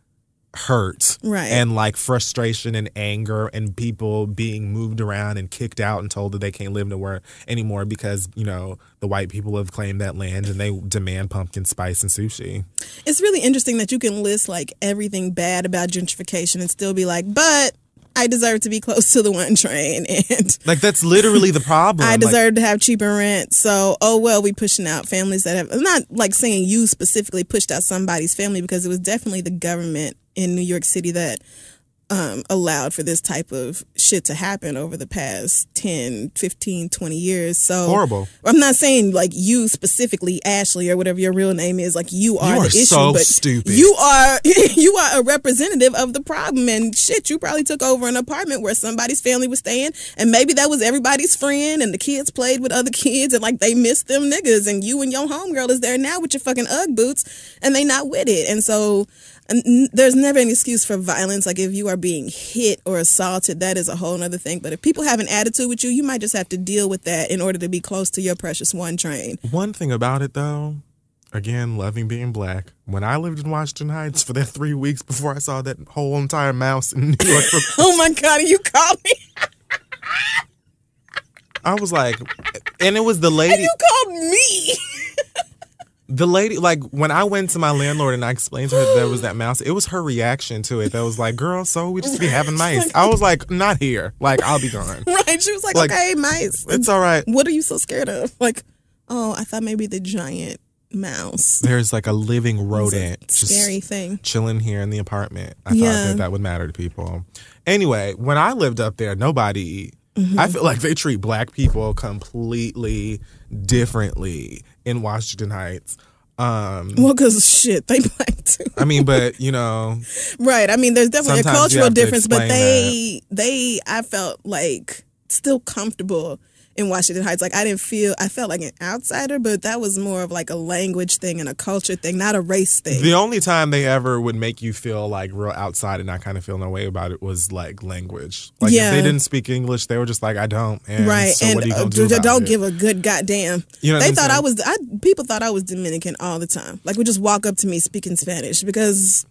hurt Right. and like frustration and anger and people being moved around and kicked out and told that they can't live nowhere anymore because you know the white people have claimed that land and they demand pumpkin spice and sushi It's really interesting that you can list like everything bad about gentrification and still be like, but I deserve to be close to the one train and like that's literally the problem I Like, deserve to have cheaper rent. So, oh well, we pushing out families that have I'm not like saying you specifically pushed out somebody's family because it was definitely the government in New York City that um, allowed for this type of shit to happen over the past 10, 15, 20 years. So Horrible. I'm not saying like you specifically, Ashley, or whatever your real name is, like you are You the issue, so but stupid. you are you are a representative of the problem. And shit, you probably took over an apartment where somebody's family was staying, and maybe that was everybody's friend, and the kids played with other kids, and like they missed them niggas, and you and your homegirl is there now with your fucking UGG boots, and they not with it, and so. And there's never an excuse for violence. Like if you are being hit or assaulted, that is a whole other thing. But if people have an attitude with you, you might just have to deal with that in order to be close to your precious one train. one thing about it though again loving being black when i lived in washington heights for that three weeks before i saw that whole entire mouse in new york Oh my god, you called me. i was like and it was the lady And You called me. the lady like when i went to my landlord and i explained to her that there was that mouse it was her reaction to it that was like girl so we just be having mice i was like not here like i'll be gone right. She was like, Like, okay, mice. it's all right What are you so scared of? Like, oh, I thought maybe the giant mouse. there's like a living rodent a just scary thing. chilling here in the apartment i Yeah. thought that that would matter to people anyway when i lived up there nobody Mm-hmm. i feel like they treat black people completely differently in washington heights um Well, because shit, they black too. i mean but you know Right. I mean, there's definitely a cultural difference, but they, they, I felt like still comfortable in Washington Heights. Like I didn't feel, I felt like an outsider, but that was more of like a language thing and a culture thing, not a race thing. The only time they ever would make you feel like real outside and not kind of feel no way about it was like language. Like Yeah. if they didn't speak English, they were just like, I don't. And right, So and what are you uh, do d- don't it? give a good goddamn. You know they thought I was. I people thought I was Dominican all the time. Like would just walk up to me speaking Spanish because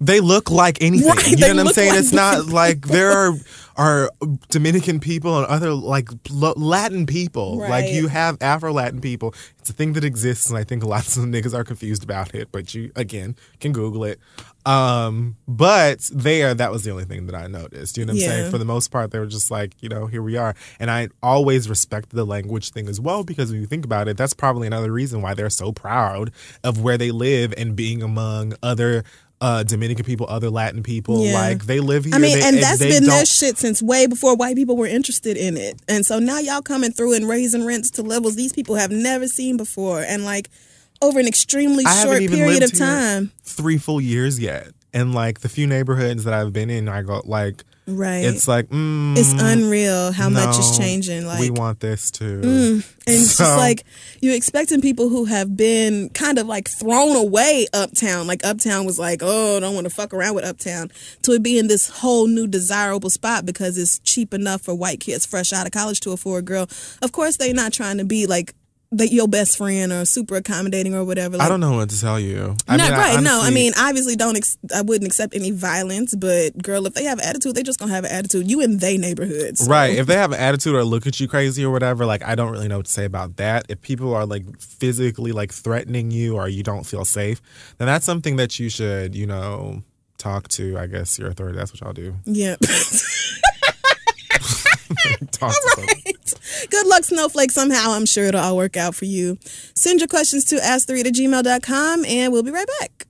They look like anything. Right, you know what I'm saying? like it's not like there are are Dominican people and other like Latin people. Like you have Afro Latin people. It's a thing that exists, and I think lots of niggas are confused about it. But you again can Google it. Um, but there, that was the only thing that I noticed. You know what I'm Yeah. saying? For the most part, they were just like, you know, here we are. And I always respect the language thing as well because when you think about it, that's probably another reason why they're so proud of where they live and being among other uh, Dominican people, other Latin people. Yeah. Like they live here. I mean, they, and that's they been their shit since way before white people were interested in it. And so now y'all coming through and raising rents to levels these people have never seen before, and like over an extremely I short period of time. three full years yet. And like the few neighborhoods that I've been in, I go like, Right. it's like, mm, it's unreal how much is changing. Like we want this too. And it's So- just like you're expecting people who have been kind of like thrown away uptown. Like uptown was like, oh, don't want to fuck around with uptown. To it being this whole new desirable spot because it's cheap enough for white kids fresh out of college to afford. Girl, of course they're not trying to be like the, your best friend or super accommodating or whatever. Like, I don't know what to tell you. I not mean, I right. no, I mean, obviously, don't. Ex- I wouldn't accept any violence, but girl, if they have attitude, they just gonna have an attitude. You in they neighborhoods, Right. If they have an attitude or look at you crazy or whatever, like I don't really know what to say about that. If people are like physically like threatening you or you don't feel safe, then that's something that you should, you know, talk to, I guess, your authority. That's what y'all do. Yeah. Talk to someone. Good luck, Snowflake. Somehow, I'm sure it'll all work out for you. Send your questions to ask3 at gmail.com, and we'll be right back.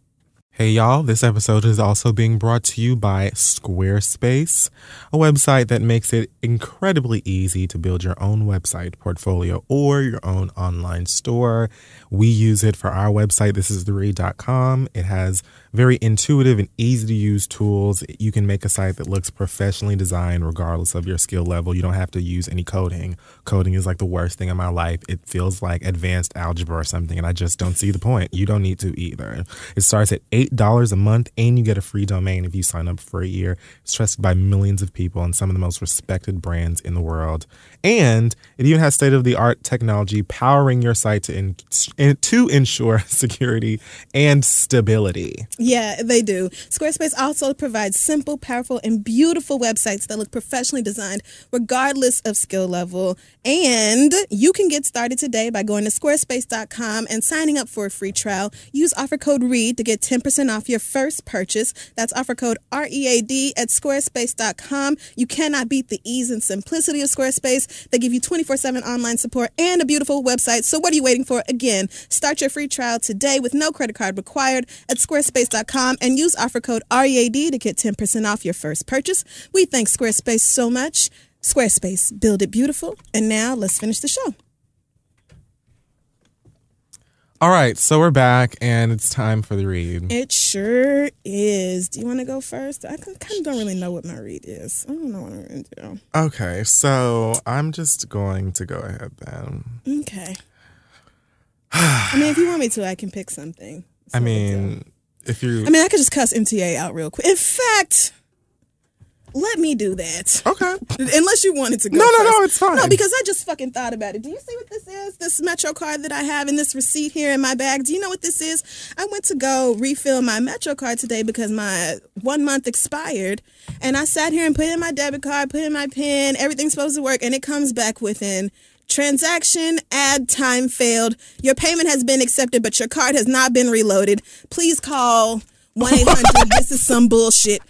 Hey y'all, this episode is also being brought to you by Squarespace, a website that makes it incredibly easy to build your own website portfolio or your own online store. We use it for our website, this is the read.com. It has very intuitive and easy to use tools. You can make a site that looks professionally designed regardless of your skill level. You don't have to use any coding. Coding is like the worst thing in my life. It feels like advanced algebra or something, and I just don't see the point. You don't need to either. It starts at $8 a month, and you get a free domain if you sign up for a year. It's trusted by millions of people and some of the most respected brands in the world. And it even has state of the art technology powering your site to, to ensure security and stability. Yeah, they do. Squarespace also provides simple, powerful, and beautiful websites that look professionally designed regardless of skill level. And you can get started today by going to squarespace.com and signing up for a free trial. Use offer code READ to get 10% off your first purchase. That's offer code READ at squarespace.com. You cannot beat the ease and simplicity of Squarespace. They give you 24 7 online support and a beautiful website. So, what are you waiting for? Again, start your free trial today with no credit card required at squarespace.com and use offer code READ to get 10% off your first purchase. We thank Squarespace so much. Squarespace, build it beautiful. And now let's finish the show. All right, so we're back and it's time for the read. It sure is. Do you want to go first? I kind of don't really know what my read is. I don't know what I'm going to do. Okay, so I'm just going to go ahead then. Okay. I mean, if you want me to, I can pick something. It's I no big deal. mean, if you. I mean, I could just cuss MTA out real quick. In fact, let me do that. okay. Unless you wanted to go. No, no, no, it's fine. No, because I just fucking thought about it. Do you see what this is? This Metro card that I have in this receipt here in my bag. Do you know what this is? I went to go refill my Metro card today because my one month expired. And I sat here and put in my debit card, put in my PIN, everything's supposed to work, and it comes back within Transaction add time failed. Your payment has been accepted, but your card has not been reloaded. Please call 1 800. This is some bullshit.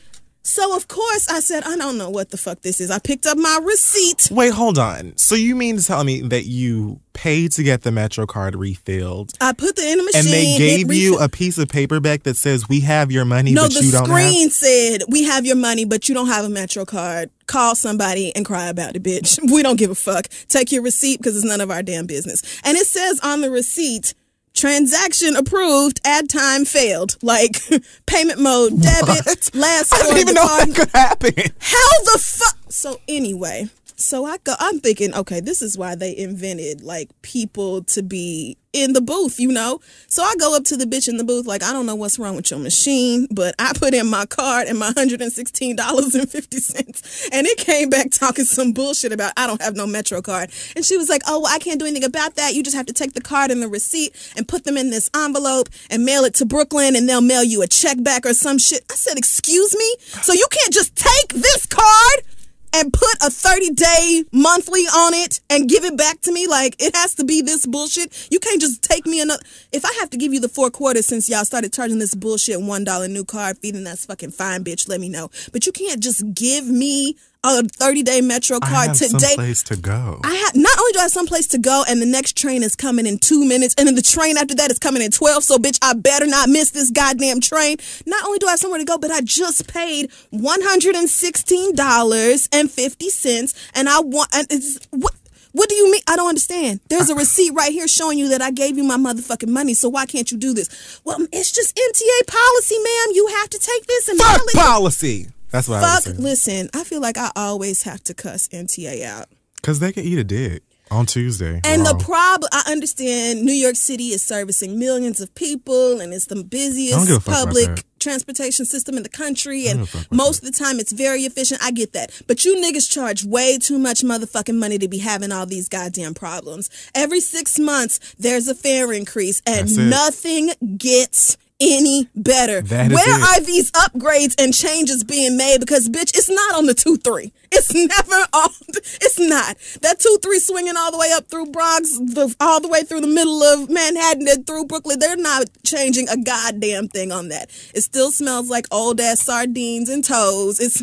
So, of course, I said, I don't know what the fuck this is. I picked up my receipt. Wait, hold on. So you mean to tell me that you paid to get the Metro card refilled? I put the in the machine. And they gave you refill- a piece of paper back that says we have your money, No, but the you don't have. screen said, We have your money, but you don't have a Metro card. Call somebody and cry about it, bitch. We don't give a fuck. Take your receipt because it's none of our damn business. And it says on the receipt, transaction approved, add time failed. Like payment mode, debit, What? last I didn't even know card. that could happen. How the fuck? So anyway, so I go. I'm thinking, okay, this is why they invented like people to be in the booth, you know. So I go up to the bitch in the booth, like I don't know what's wrong with your machine, but I put in my card and my hundred and sixteen dollars and fifty cents, and it came back talking some bullshit about I don't have no Metro card, and she was like, oh, well, I can't do anything about that. You just have to take the card and the receipt and put them in this envelope and mail it to Brooklyn, and they'll mail you a check back or some shit. I said, excuse me, so you can't just take this card and put a 30 day monthly on it and give it back to me? Like it has to be this bullshit. You can't just take me another if i have to give you the four quarters since y'all started charging this bullshit one dollar new card fee then that's fucking fine bitch let me know. But you can't just give me a 30 day metro I card have today someplace to go. I have not only do I have someplace to go, and the next train is coming in two minutes, and then the train after that is coming in twelve. So, bitch, I better not miss this goddamn train. Not only do I have somewhere to go, but I just paid one hundred and sixteen dollars and fifty cents, and I want and it's what. What do you mean? I don't understand. There's a receipt right here showing you that I gave you my motherfucking money. So why can't you do this? Well, it's just MTA policy, ma'am. You have to take this and Fuck policy. That's what I Fuck. saying. Listen, I feel like I always have to cuss MTA out. Because they can eat a dick on Tuesday. And the problem, I understand New York City is servicing millions of people and it's the I busiest a fuck about public transportation system in the country. And most of the time it's very efficient. I get that. But you niggas charge way too much motherfucking money to be having all these goddamn problems. Every six months, there's a fare increase and nothing gets any better. That Where it. are these upgrades and changes being made? Because bitch, it's not on the two three. It's never on. It's not that two three swinging all the way up through Bronx, the, all the way through the middle of Manhattan and through Brooklyn. They're not changing a goddamn thing on that. It still smells like old ass sardines and toes. It's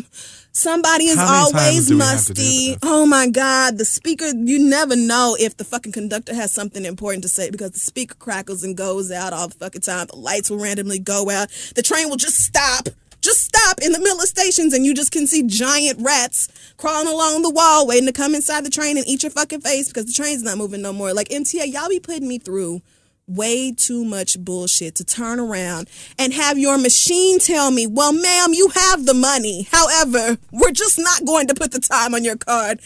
somebody is How many times always do we have to do musty. Oh my god, the speaker. You never know if the fucking conductor has something important to say because the speaker crackles and goes out all the fucking time. The lights will randomly go out. The train will just stop. Just stop in the middle of stations and you just can see giant rats crawling along the wall waiting to come inside the train and eat your fucking face because the train's not moving no more. Like MTA, y'all be putting me through way too much bullshit to turn around and have your machine tell me, well, ma'am, you have the money. However, we're just not going to put the time on your card.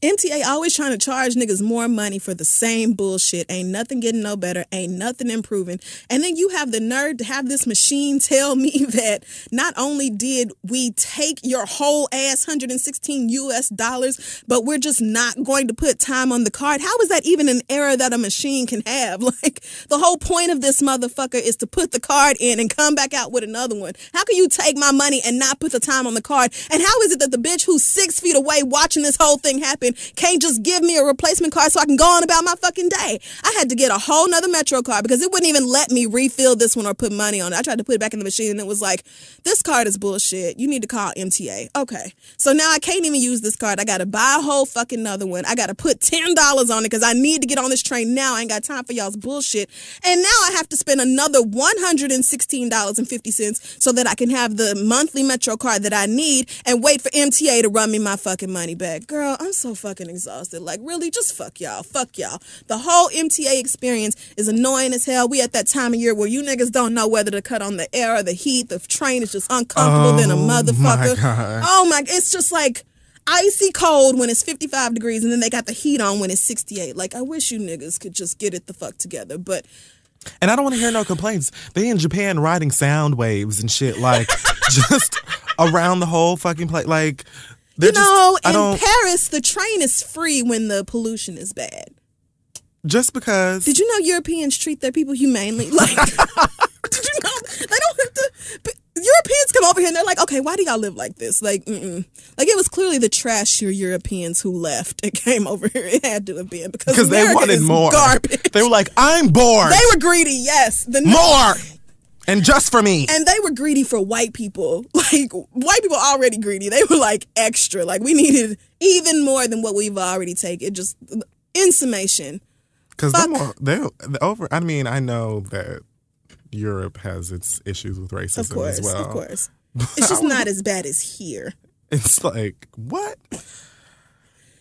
MTA always trying to charge niggas more money for the same bullshit. Ain't nothing getting no better. Ain't nothing improving. And then you have the nerve to have this machine tell me that not only did we take your whole ass 116 US dollars, but we're just not going to put time on the card. How is that even an error that a machine can have? Like the whole point of this motherfucker is to put the card in and come back out with another one. How can you take my money and not put the time on the card? And how is it that the bitch who's six feet away watching this whole thing happen can't just give me a replacement card so I can go on about my fucking day. I had to get a whole nother Metro card because it wouldn't even let me refill this one or put money on it. I tried to put it back in the machine and it was like, this card is bullshit. You need to call MTA. Okay. So now I can't even use this card. I got to buy a whole fucking another one. I got to put $10 on it because I need to get on this train now. I ain't got time for y'all's bullshit. And now I have to spend another $116.50 so that I can have the monthly Metro card that I need and wait for MTA to run me my fucking money back. Girl, I'm so fucking exhausted. Like, really, just fuck y'all. Fuck y'all. The whole MTA experience is annoying as hell. We at that time of year where you niggas don't know whether to cut on the air or the heat. The train is just uncomfortable than a Oh, my motherfucker. God. Oh my, it's just like icy cold when it's 55 degrees and then they got the heat on when it's 68. Like, I wish you niggas could just get it the fuck together. But And I don't want to hear no complaints. They in Japan riding sound waves and shit, like just around the whole fucking place. Like, they're you know, just, in Paris, the train is free when the pollution is bad. just because. Did you know Europeans treat their people humanely? Like, did you know they don't have to? Europeans come over here and they're like, okay, why do y'all live like this? Like, mm-mm. like it was clearly the trashier Europeans who left and came over here. It had to have been because because they wanted more. Garbage. They were like, I'm bored. They were greedy, yes. The more. And just for me. and they were greedy for white people. Like white people already greedy. They were like extra. Like we needed even more than what we've already taken. It just in summation. Because Fuck. they they over. I mean, I know that Europe has its issues with racism Of course, as well. of course. It's just not as bad as here. It's like what?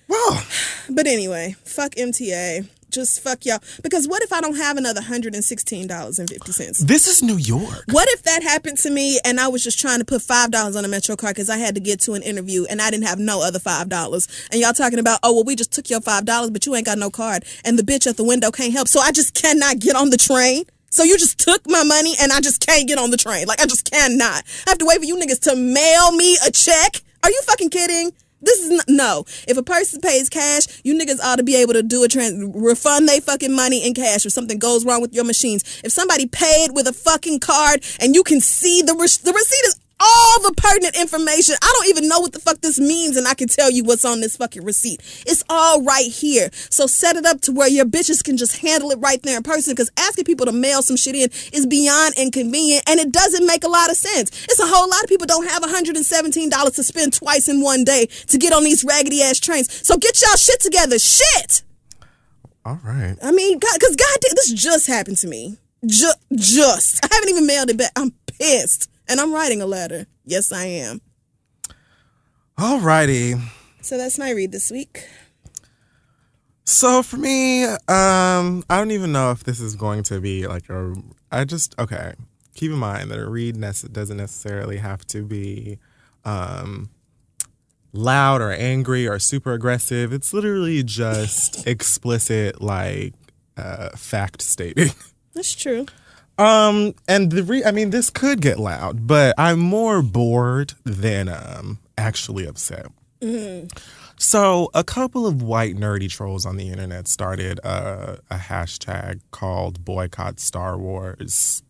Well, But anyway, fuck MTA. Just fuck y'all. Because what if I don't have another $116.50? this is New York. What if that happened to me and I was just trying to put $5 on a Metro card because I had to get to an interview and I didn't have no other $5? And y'all talking about, oh, well, we just took your $5, but you ain't got no card. And the bitch at the window can't help. So I just cannot get on the train. So you just took my money and I just can't get on the train. Like, I just cannot. I have to wait for you niggas to mail me a check. Are you fucking kidding? This is n- no. If a person pays cash, you niggas ought to be able to do a trans refund they fucking money in cash if something goes wrong with your machines. If somebody paid with a fucking card and you can see the re- the receipt is all the pertinent information. I don't even know what the fuck this means, and I can tell you what's on this fucking receipt. It's all right here. So set it up to where your bitches can just handle it right there in person. Because asking people to mail some shit in is beyond inconvenient, and it doesn't make a lot of sense. It's a whole lot of people don't have $117 to spend twice in one day to get on these raggedy ass trains. So get y'all shit together. Shit. All right. I mean, God, because God, this just happened to me. Just, just. I haven't even mailed it back. I'm pissed. And I'm writing a letter. Yes, I am. All righty. So that's my read this week. So for me, um, I don't even know if this is going to be like a. I just okay. Keep in mind that a read nece- doesn't necessarily have to be um, loud or angry or super aggressive. It's literally just explicit, like uh, fact stating. That's true. Um, and the re- I mean, this could get loud, but I'm more bored than um actually upset. So, a couple of white nerdy trolls on the internet started uh, a hashtag called boycott Star Wars.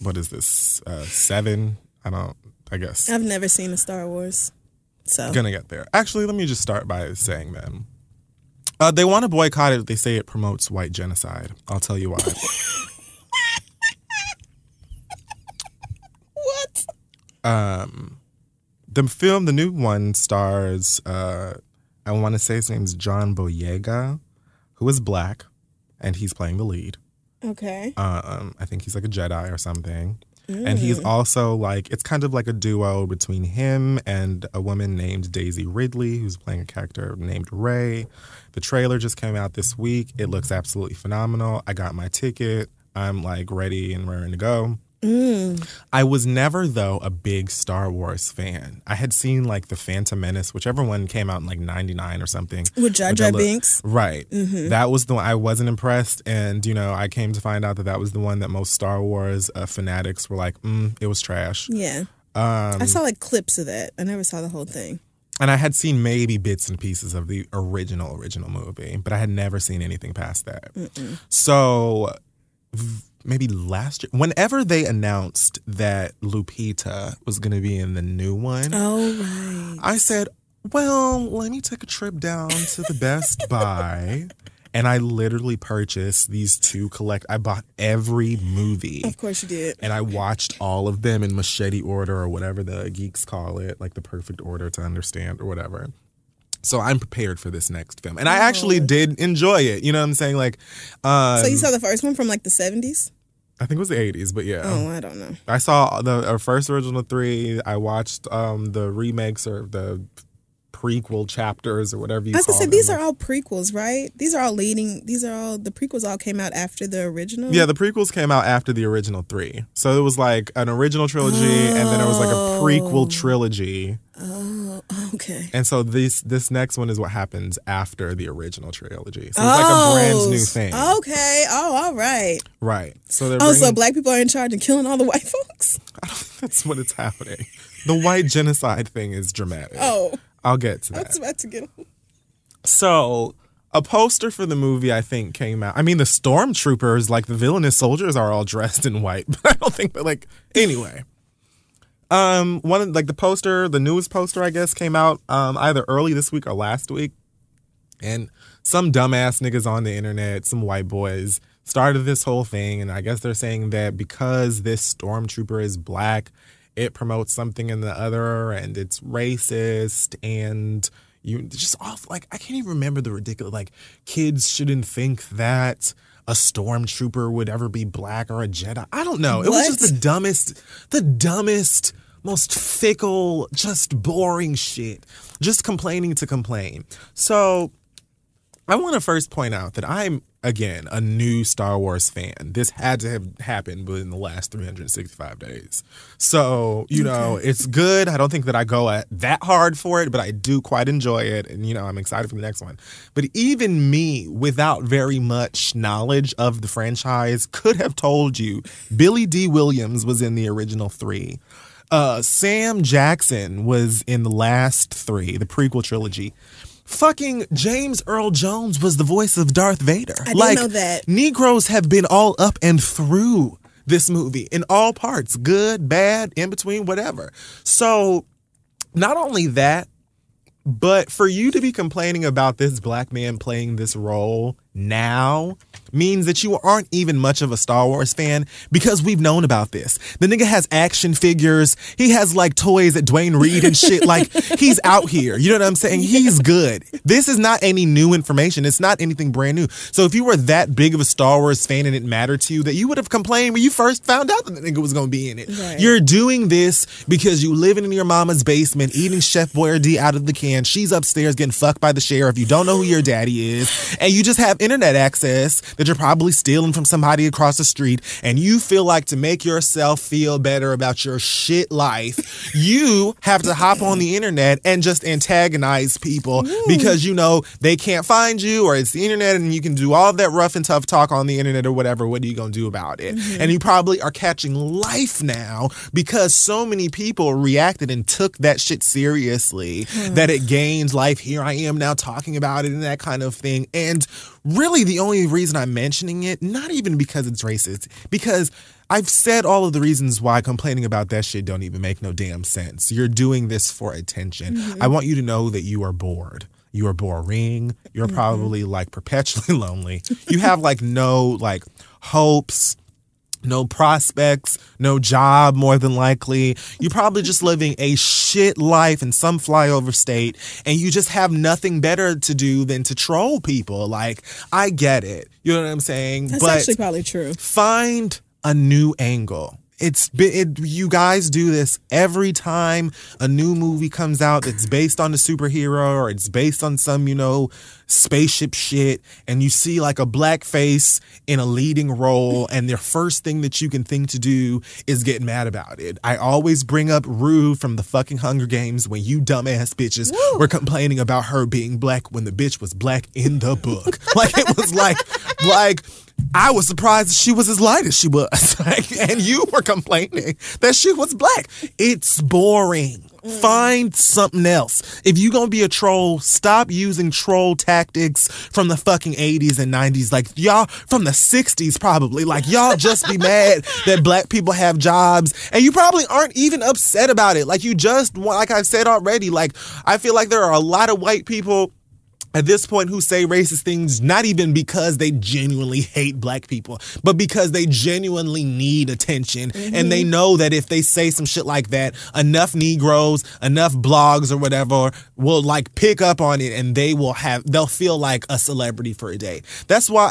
What is this? Uh, seven? I don't. I guess I've never seen a Star Wars. So gonna get there. Actually, let me just start by saying them. Uh, they want to boycott it. They say it promotes white genocide. I'll tell you why. um the film the new one stars uh i want to say his name's john boyega who is black and he's playing the lead. Okay. um i think he's like a jedi or something. And he's also like it's kind of like a duo between him and a woman named daisy ridley who's playing a character named Rey the trailer just came out this week. It looks absolutely phenomenal. I got my ticket. I'm like ready and raring to go. Mm. I was never though a big Star Wars fan. I had seen like the Phantom Menace, whichever one came out in like '99 or something. With Jar Jar Binks. Right. Mm-hmm. That was the one I wasn't impressed, and you know I came to find out that that was the one that most Star Wars uh, fanatics were like, mm, it was trash. Yeah. Um, I saw like clips of that. I never saw the whole thing. and I had seen maybe bits and pieces of the original original movie, but I had never seen anything past that. So v- maybe last year, whenever they announced that Lupita was going to be in the new one, Oh right. I said, "Well, let me take a trip down to the Best Buy." And I literally purchased these two collect. I bought every movie Of course you did. and I watched all of them in machete order or whatever the geeks call it, like the perfect order to understand or whatever. So I'm prepared for this next film, and I actually did enjoy it. You know what I'm saying? Like, um, So you saw the first one from like the seventies? I think it was the 80s, but yeah, Oh, I don't know. I saw the uh, first original three. I watched um, the remakes or the prequel chapters or whatever you I was call gonna say them. these are all prequels, right? These are all leading. These are all the prequels. All came out after the original. Yeah, the prequels came out after the original three. So it was like an original trilogy, and then it was like a prequel trilogy. Oh, okay. And so this this next one is what happens after the original trilogy. So it's like a brand new oh, thing, Okay. Oh, all right. right? So they're Oh, so black people are in charge and killing all the white folks. that's what it's happening. The white genocide thing is dramatic. Oh, I'll get to I that. was about to get. So a poster for the movie I think came out. I mean, the stormtroopers, like the villainous soldiers, are all dressed in white, but I don't think that like anyway. Um, one of like the poster, the newest poster, I guess, came out um either early this week or last week, and some dumbass niggas on the internet, some white boys, started this whole thing, and I guess they're saying that because this stormtrooper is black, it promotes something in the other, and it's racist, and you just off like I can't even remember the ridiculous like kids shouldn't think that a stormtrooper would ever be black or a Jedi. I don't know. It was just the dumbest, the dumbest, most fickle, just boring shit. Just complaining to complain. So I want to first point out that I'm again a new Star Wars fan. This had to have happened within the last 365 days. So, you know, it's good. I don't think that I go at that hard for it, but I do quite enjoy it and you know, I'm excited for the next one. But even me without very much knowledge of the franchise could have told you Billy Dee Williams was in the original 3. Uh Sam Jackson was in the last 3, the prequel trilogy fucking James Earl Jones was the voice of Darth Vader. I didn't like, know that. Negroes have been all up and through this movie in all parts, good, bad, in between, whatever. So, not only that, but for you to be complaining about this black man playing this role now means that you aren't even much of a Star Wars fan because we've known about this. The nigga has action figures. He has like toys at Duane Reade and shit. Like he's out here. You know what I'm saying? He's good. This is not any new information. It's not anything brand new. So if you were that big of a Star Wars fan and it mattered to you, that you would have complained when you first found out that the nigga was gonna be in it. Right. You're doing this because you living in your mama's basement, eating Chef Boyardee out of the can. She's upstairs getting fucked by the sheriff. You don't know who your daddy is, and you just have internet access that you're probably stealing from somebody across the street. And you feel like to make yourself feel better about your shit life, you have to hop on the internet and just antagonize people because you know they can't find you or it's the internet and you can do all that rough and tough talk on the internet or whatever. What are you gonna do about it? Mm-hmm. And you probably are catching life now because so many people reacted and took that shit seriously hmm. that it gained life. Here I am now talking about it and that kind of thing. And really, the only reason I'm mentioning it, not even because it's racist, because I've said all of the reasons why complaining about that shit don't even make no damn sense. You're doing this for attention. Mm-hmm. I want you to know that you are bored. You are boring. You're mm-hmm. probably like perpetually lonely. You have like no like hopes no prospects, no job, more than likely. You're probably just living a shit life in some flyover state, and you just have nothing better to do than to troll people. Like, I get it. You know what I'm saying? That's but actually probably true. find a new angle. It's been it, you guys do this every time a new movie comes out that's based on a superhero or it's based on some you know spaceship shit, and you see like a black face in a leading role, and the first thing that you can think to do is get mad about it. I always bring up Rue from the fucking Hunger Games when you dumbass bitches Woo. were complaining about her being black when the bitch was black in the book. like it was like like I was surprised she was as light as she was. Like, and you were complaining that she was black. It's boring. Mm. Find something else. If you're gonna be a troll, stop using troll tactics from the fucking 80s and 90s. Like y'all from the 60s probably. Like y'all just be mad that black people have jobs and you probably aren't even upset about it. Like you just want like I've said already, like I feel like there are a lot of white people at this point who say racist things not even because they genuinely hate black people, but because they genuinely need attention. And they mm-hmm. know that if they say some shit like that, enough Negroes, enough blogs or whatever will like pick up on it and they will have, they'll feel like a celebrity for a day. That's why.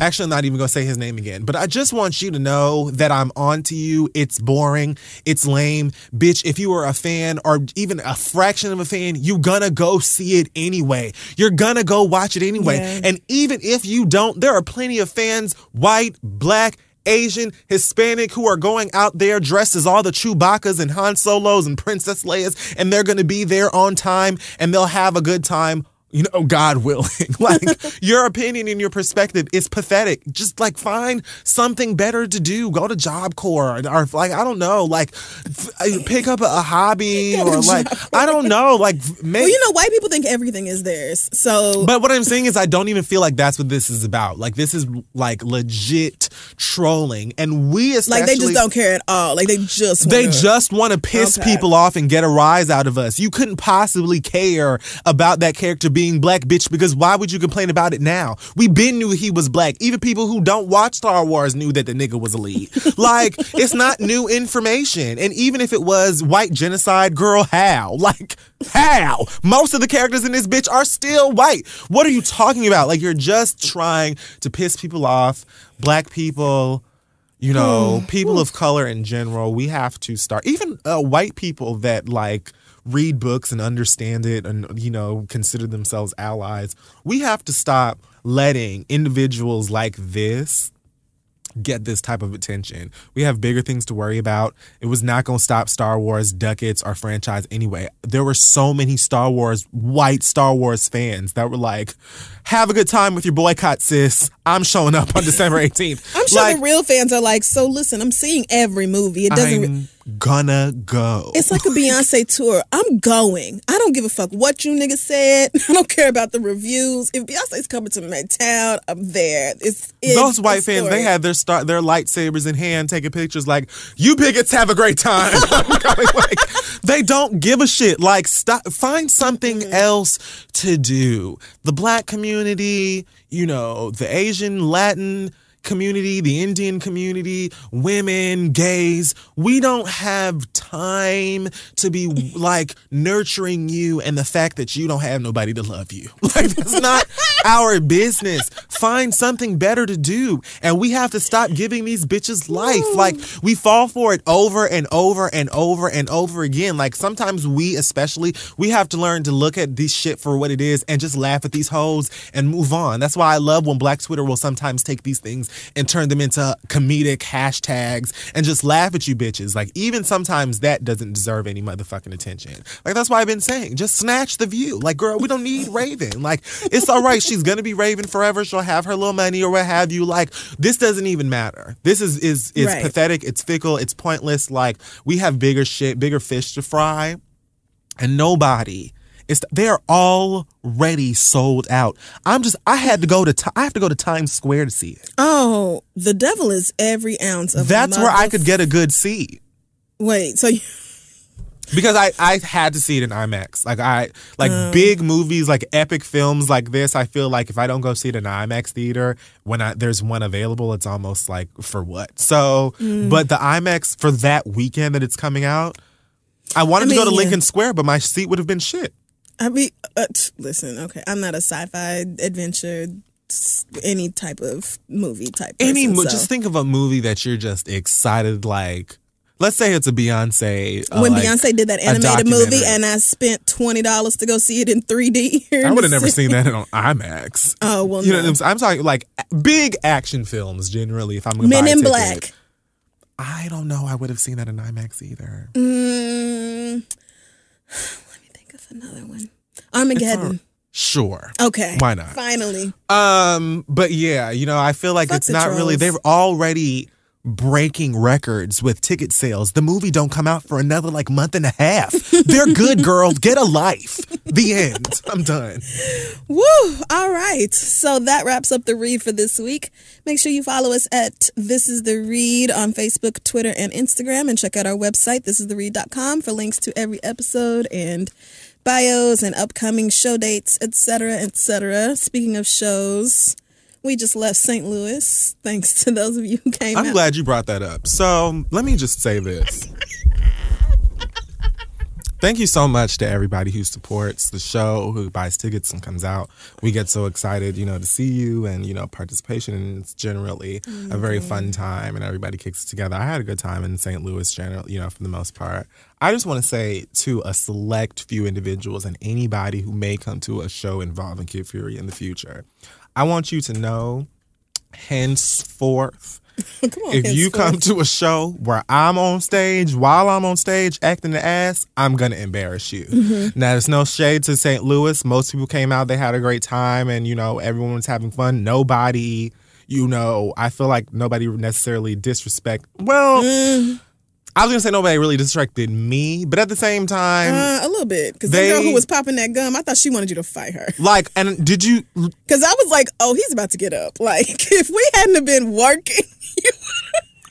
Actually, I'm not even gonna say his name again, but I just want you to know that I'm on to you. It's boring. It's lame. Bitch, if you are a fan or even a fraction of a fan, you gonna go see it anyway. You're gonna go watch it anyway. Yeah. And even if you don't, there are plenty of fans, white, black, Asian, Hispanic, who are going out there dressed as all the Chewbacca's and Han Solos and Princess Leia's, and they're gonna be there on time and they'll have a good time you know, God willing. like your opinion and your perspective is pathetic. Just like find something better to do. Go to Job Corps or, like I don't know, like f- uh, pick up a, hobby or like I don't know, like make. Well, you know, white people think everything is theirs. So but what I'm saying is, I don't even feel like that's what this is about. Like this is like legit trolling, and we especially like they just don't care at all. Like they just They wanna- just want to piss Okay. people off and get a rise out of us. You couldn't possibly care about that character being black, bitch, because why would you complain about it now? We been knew he was black. Even people who don't watch Star Wars knew that the nigga was a lead. like, it's not new information. And even if it was white genocide, girl, how? Like, how? Most of the characters in this bitch are still white. What are you talking about? Like, you're just trying to piss people off, black people you know, people of color in general, we have to start, even uh, white people that like read books and understand it and, you know, consider themselves allies, we have to stop letting individuals like this get this type of attention. We have bigger things to worry about. It was not going to stop Star Wars ducats our franchise anyway. There were so many Star Wars white Star Wars fans that were like, "Have a good time with your boycott, sis. I'm showing up on December 18th." I'm sure like, the real fans are like, so listen, I'm seeing every movie. It doesn't. Gonna go. it's like a Beyonce tour. I'm going. I don't give a fuck what you niggas said. I don't care about the reviews. If Beyonce's coming to my town, I'm there. It's, it's Those white fans, they had their start their lightsabers in hand, taking pictures like, "You bigots have a great time." Like, they don't give a shit. Like, stop. Find something mm-hmm. else to do. The black community, you know, the Asian, Latin community, the Indian community, women, gays. We don't have time to be like nurturing you and the fact that you don't have nobody to love you. Like that's not our business. Find something better to do. And we have to stop giving these bitches life. Like we fall for it over and over and over and over again. Like sometimes we especially we have to learn to look at this shit for what it is and just laugh at these hoes and move on. That's why I love when Black Twitter will sometimes take these things and turn them into comedic hashtags and just laugh at you bitches. Like even sometimes that doesn't deserve any motherfucking attention. Like that's why I've been saying, just snatch the view. Like girl, we don't need Raven. Like it's all right. She's gonna be Raven forever. She'll have her little money or what have you. Like this doesn't even matter. This is is is Right. pathetic. It's fickle. It's pointless. Like we have bigger shit, bigger fish to fry, and nobody. It's, they are already sold out. I'm just. I had to go to I have to go to Times Square to see it. Oh, the devil is every ounce of. That's where I could get a good seat Wait, so you, because I I had to see it in IMAX. Like I like Mm. big movies, like epic films like this. I feel like if I don't go see it in an IMAX theater when I, there's one available, it's almost like for what. So, Mm. but the IMAX for that weekend that it's coming out. I wanted I to go to mean, Lincoln Square, but my seat would have been shit. I mean, uh, listen, okay, I'm not a sci-fi adventure, any type of movie type. Any person, mo- so- just think of a movie that you're just excited like let's say it's a Beyonce. uh, when like, Beyonce did that animated movie, and I spent twenty dollars to go see it in 3D. here I would have never seen that on IMAX. Oh well, You know, no. what I'm? I'm talking like big action films generally. If I'm gonna Men in ticket. Black. I don't know. I would have seen that in IMAX either. Mm, let me think of another one. Armageddon. Sure. Okay. Why not? Finally. Um, but yeah, you know, I feel like Fuck it's not really. They're already breaking records with ticket sales. The movie don't come out for another like month and a half. They're good, girl. Get a life. The end. I'm done. Woo! All right. So that wraps up the read for this week. Make sure you follow us at This Is The Read on Facebook, Twitter, and Instagram, and check out our website, thisistheread.com, for links to every episode and bios and upcoming show dates, etc., etc. Speaking of shows, we just left St. Louis. Thanks to those of you who came I'm out. glad you brought that up. So let me just say this. Thank you so much to everybody who supports the show, who buys tickets and comes out. We get so excited, you know, to see you and, you know, participation. And it's generally a very fun mm-hmm. time and everybody kicks it together. I had a good time in St. Louis, general, you know, for the most part. I just want to say to a select few individuals and anybody who may come to a show involving Kid Fury in the future, I want you to know henceforth on, if you come to a show where I'm on stage, while I'm on stage acting the ass, I'm gonna embarrass you. Mm-hmm. Now, there's no shade to St. Louis. Most people came out, they had a great time, and you know everyone was having fun. Nobody, you know, I feel like nobody necessarily disrespect. Well, Mm. I was gonna say nobody really distracted me, but at the same time, Uh, a little bit. Because the girl who was popping that gum, I thought she wanted you to fight her. like, and did you? Because I was like, oh, he's about to get up. Like, if we hadn't have been working,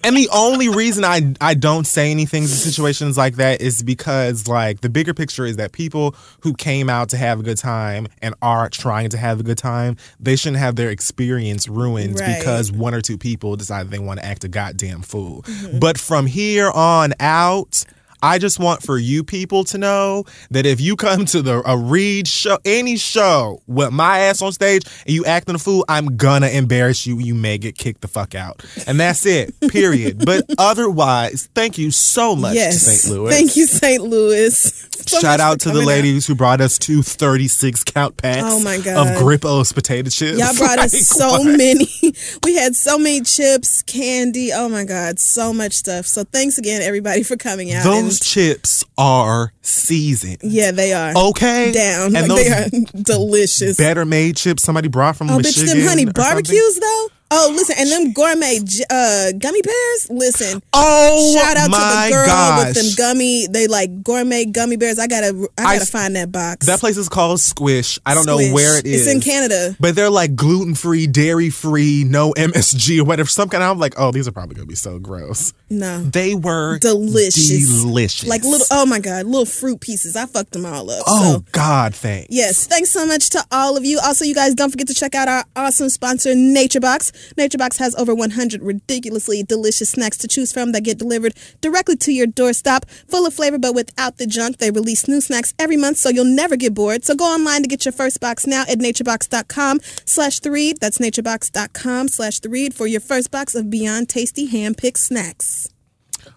And the only reason I I don't say anything in situations like that is because like the bigger picture is that people who came out to have a good time and are trying to have a good time, they shouldn't have their experience ruined Right. because one or two people decided they want to act a goddamn fool. Mm-hmm. But from here on out, I just want for you people to know that if you come to the a read show, any show with my ass on stage and you acting a fool, I'm gonna embarrass you. You may get kicked the fuck out, and that's it. Period. but otherwise, thank you so much yes. to St. Louis. Thank you, St. Louis. So Shout out to the coming out. ladies who brought us two 36 count packs Oh my God. of Grippo's potato chips. Y'all brought us so what? many. We had so many chips, candy. Oh my God, so much stuff. So thanks again, everybody, for coming out. Those chips are seasoned. yeah, they are Okay? down. And like they are delicious. better made chips somebody brought from Oh, bitch, Michigan. them honey or something. barbecues though. Oh, listen, and them gourmet uh, gummy bears. Listen, Oh shout out to the girl gosh. with them gummy. They like gourmet gummy bears. I gotta, I I gotta s- find that box. that place is called Squish. I don't Squish. know where it is. It's in Canada. But they're like gluten free, dairy free, no MSG or whatever. Some kind of, I'm like, oh, these are probably gonna be so gross. No, They were delicious, delicious. Like little. Oh my god, little fruit pieces. I fucked them all up. Oh So. God, thanks. Yes, thanks so much to all of you. Also, you guys don't forget to check out our awesome sponsor, NatureBox. NatureBox has over 100 ridiculously delicious snacks to choose from that get delivered directly to your doorstep, full of flavor but without the junk. They release new snacks every month, so you'll never get bored. So go online to get your first box now at naturebox.com slash the read. That's naturebox.com slash the read for your first box of beyond tasty hand-picked snacks.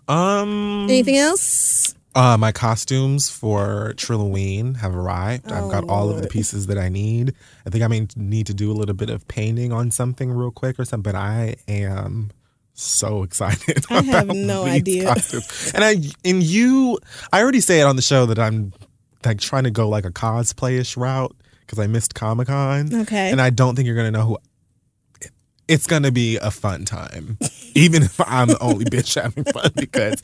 Um, Anything else? uh, my costumes for Trilloween have arrived. I've got all of the pieces that I need. I think I may need to do a little bit of painting on something real quick or something. But I am so excited. I have no idea. costumes. And I and you, I already say it on the show that I'm like trying to go like a cosplayish route because I missed Comic Con. Okay. And I don't think you're gonna know who. It's gonna be a fun time, even if I'm the only bitch having fun because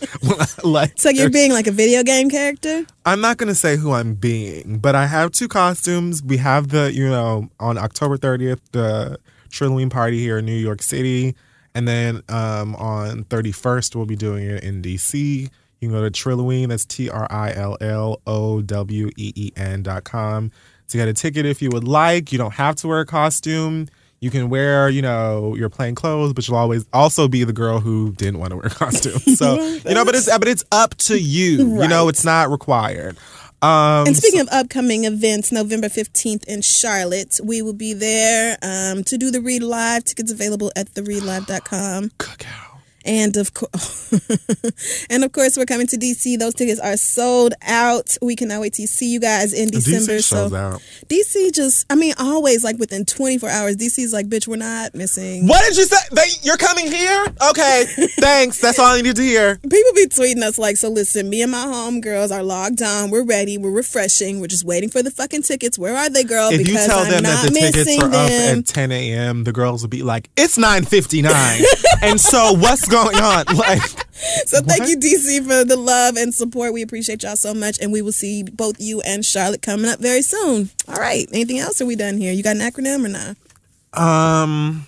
like So you're being like a video game character? I'm not gonna say who I'm being, but I have two costumes. We have the, you know, on October 30th, the Trilloween party here in New York City, and then um, on 31st we'll be doing it in DC. You can go to Trilloween. That's T R I L L O W E E N dot com to get a ticket if you would like. You don't have to wear a costume. You can wear, you know, your plain clothes, but you'll always also be the girl who didn't want to wear a costume. So you know, but it's but it's up to you. You know, it's not required. Um, And speaking of upcoming events, November 15th in Charlotte, we will be there um, to do the Read Live. Tickets available at thereadlive.com. cookout. And of course, and of course, we're coming to DC. Those tickets are sold out. We cannot wait to see you guys in December. DC so out. DC just, I mean, always like within 24 hours, DC's like, bitch, we're not missing. What did you say? They, you're coming here? Okay, thanks. That's all I needed to hear. People be tweeting us like, so listen, me and my homegirls are logged on. We're ready. We're refreshing. We're just waiting for the fucking tickets. Where are they, girl? If you because tell I'm them not that the tickets are them. up at 10 a.m., the girls will be like, "It's 9:59," and so what's going on? Like, So thank What? you, DC, for the love and support. We appreciate y'all so much, and we will see both you and Charlotte coming up very soon. All right. Anything else? Are we done here? You got an acronym or not? um,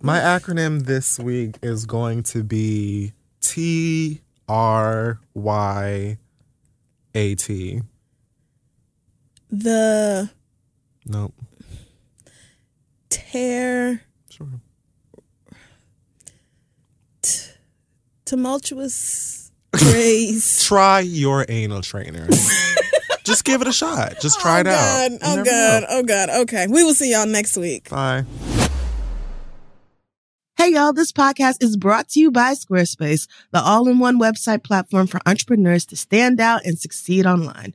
my acronym this week is going to be T R Y A T. The Nope. tear Sure. Tumultuous praise. Try your anal trainer. Just give it a shot. Just try oh it out. God. You Oh God. know. Oh God. Okay. We will see y'all next week. Bye. Hey y'all, this podcast is brought to you by Squarespace, the all-in-one website platform for entrepreneurs to stand out and succeed online.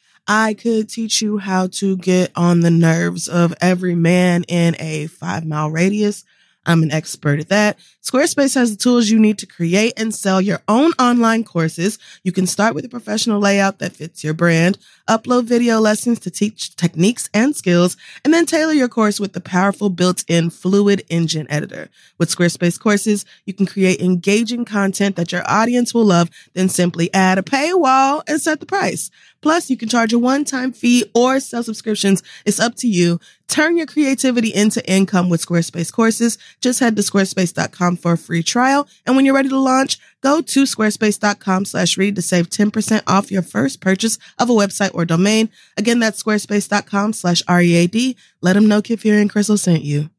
I could teach you how to get on the nerves of every man in a five mile radius. I'm an expert at that. Squarespace has the tools you need to create and sell your own online courses. You can start with a professional layout that fits your brand, upload video lessons to teach techniques and skills, and then tailor your course with the powerful built-in Fluid Engine editor. With Squarespace courses, you can create engaging content that your audience will love, then simply add a paywall and set the price. Plus, you can charge a one-time fee or sell subscriptions. It's up to you. Turn your creativity into income with Squarespace courses. Just head to squarespace.com for a free trial. And when you're ready to launch, go to squarespace.com slash read to save 10% off your first purchase of a website or domain. Again, that's squarespace.com slash READ. Let them know Kid Fury and Crissle sent you.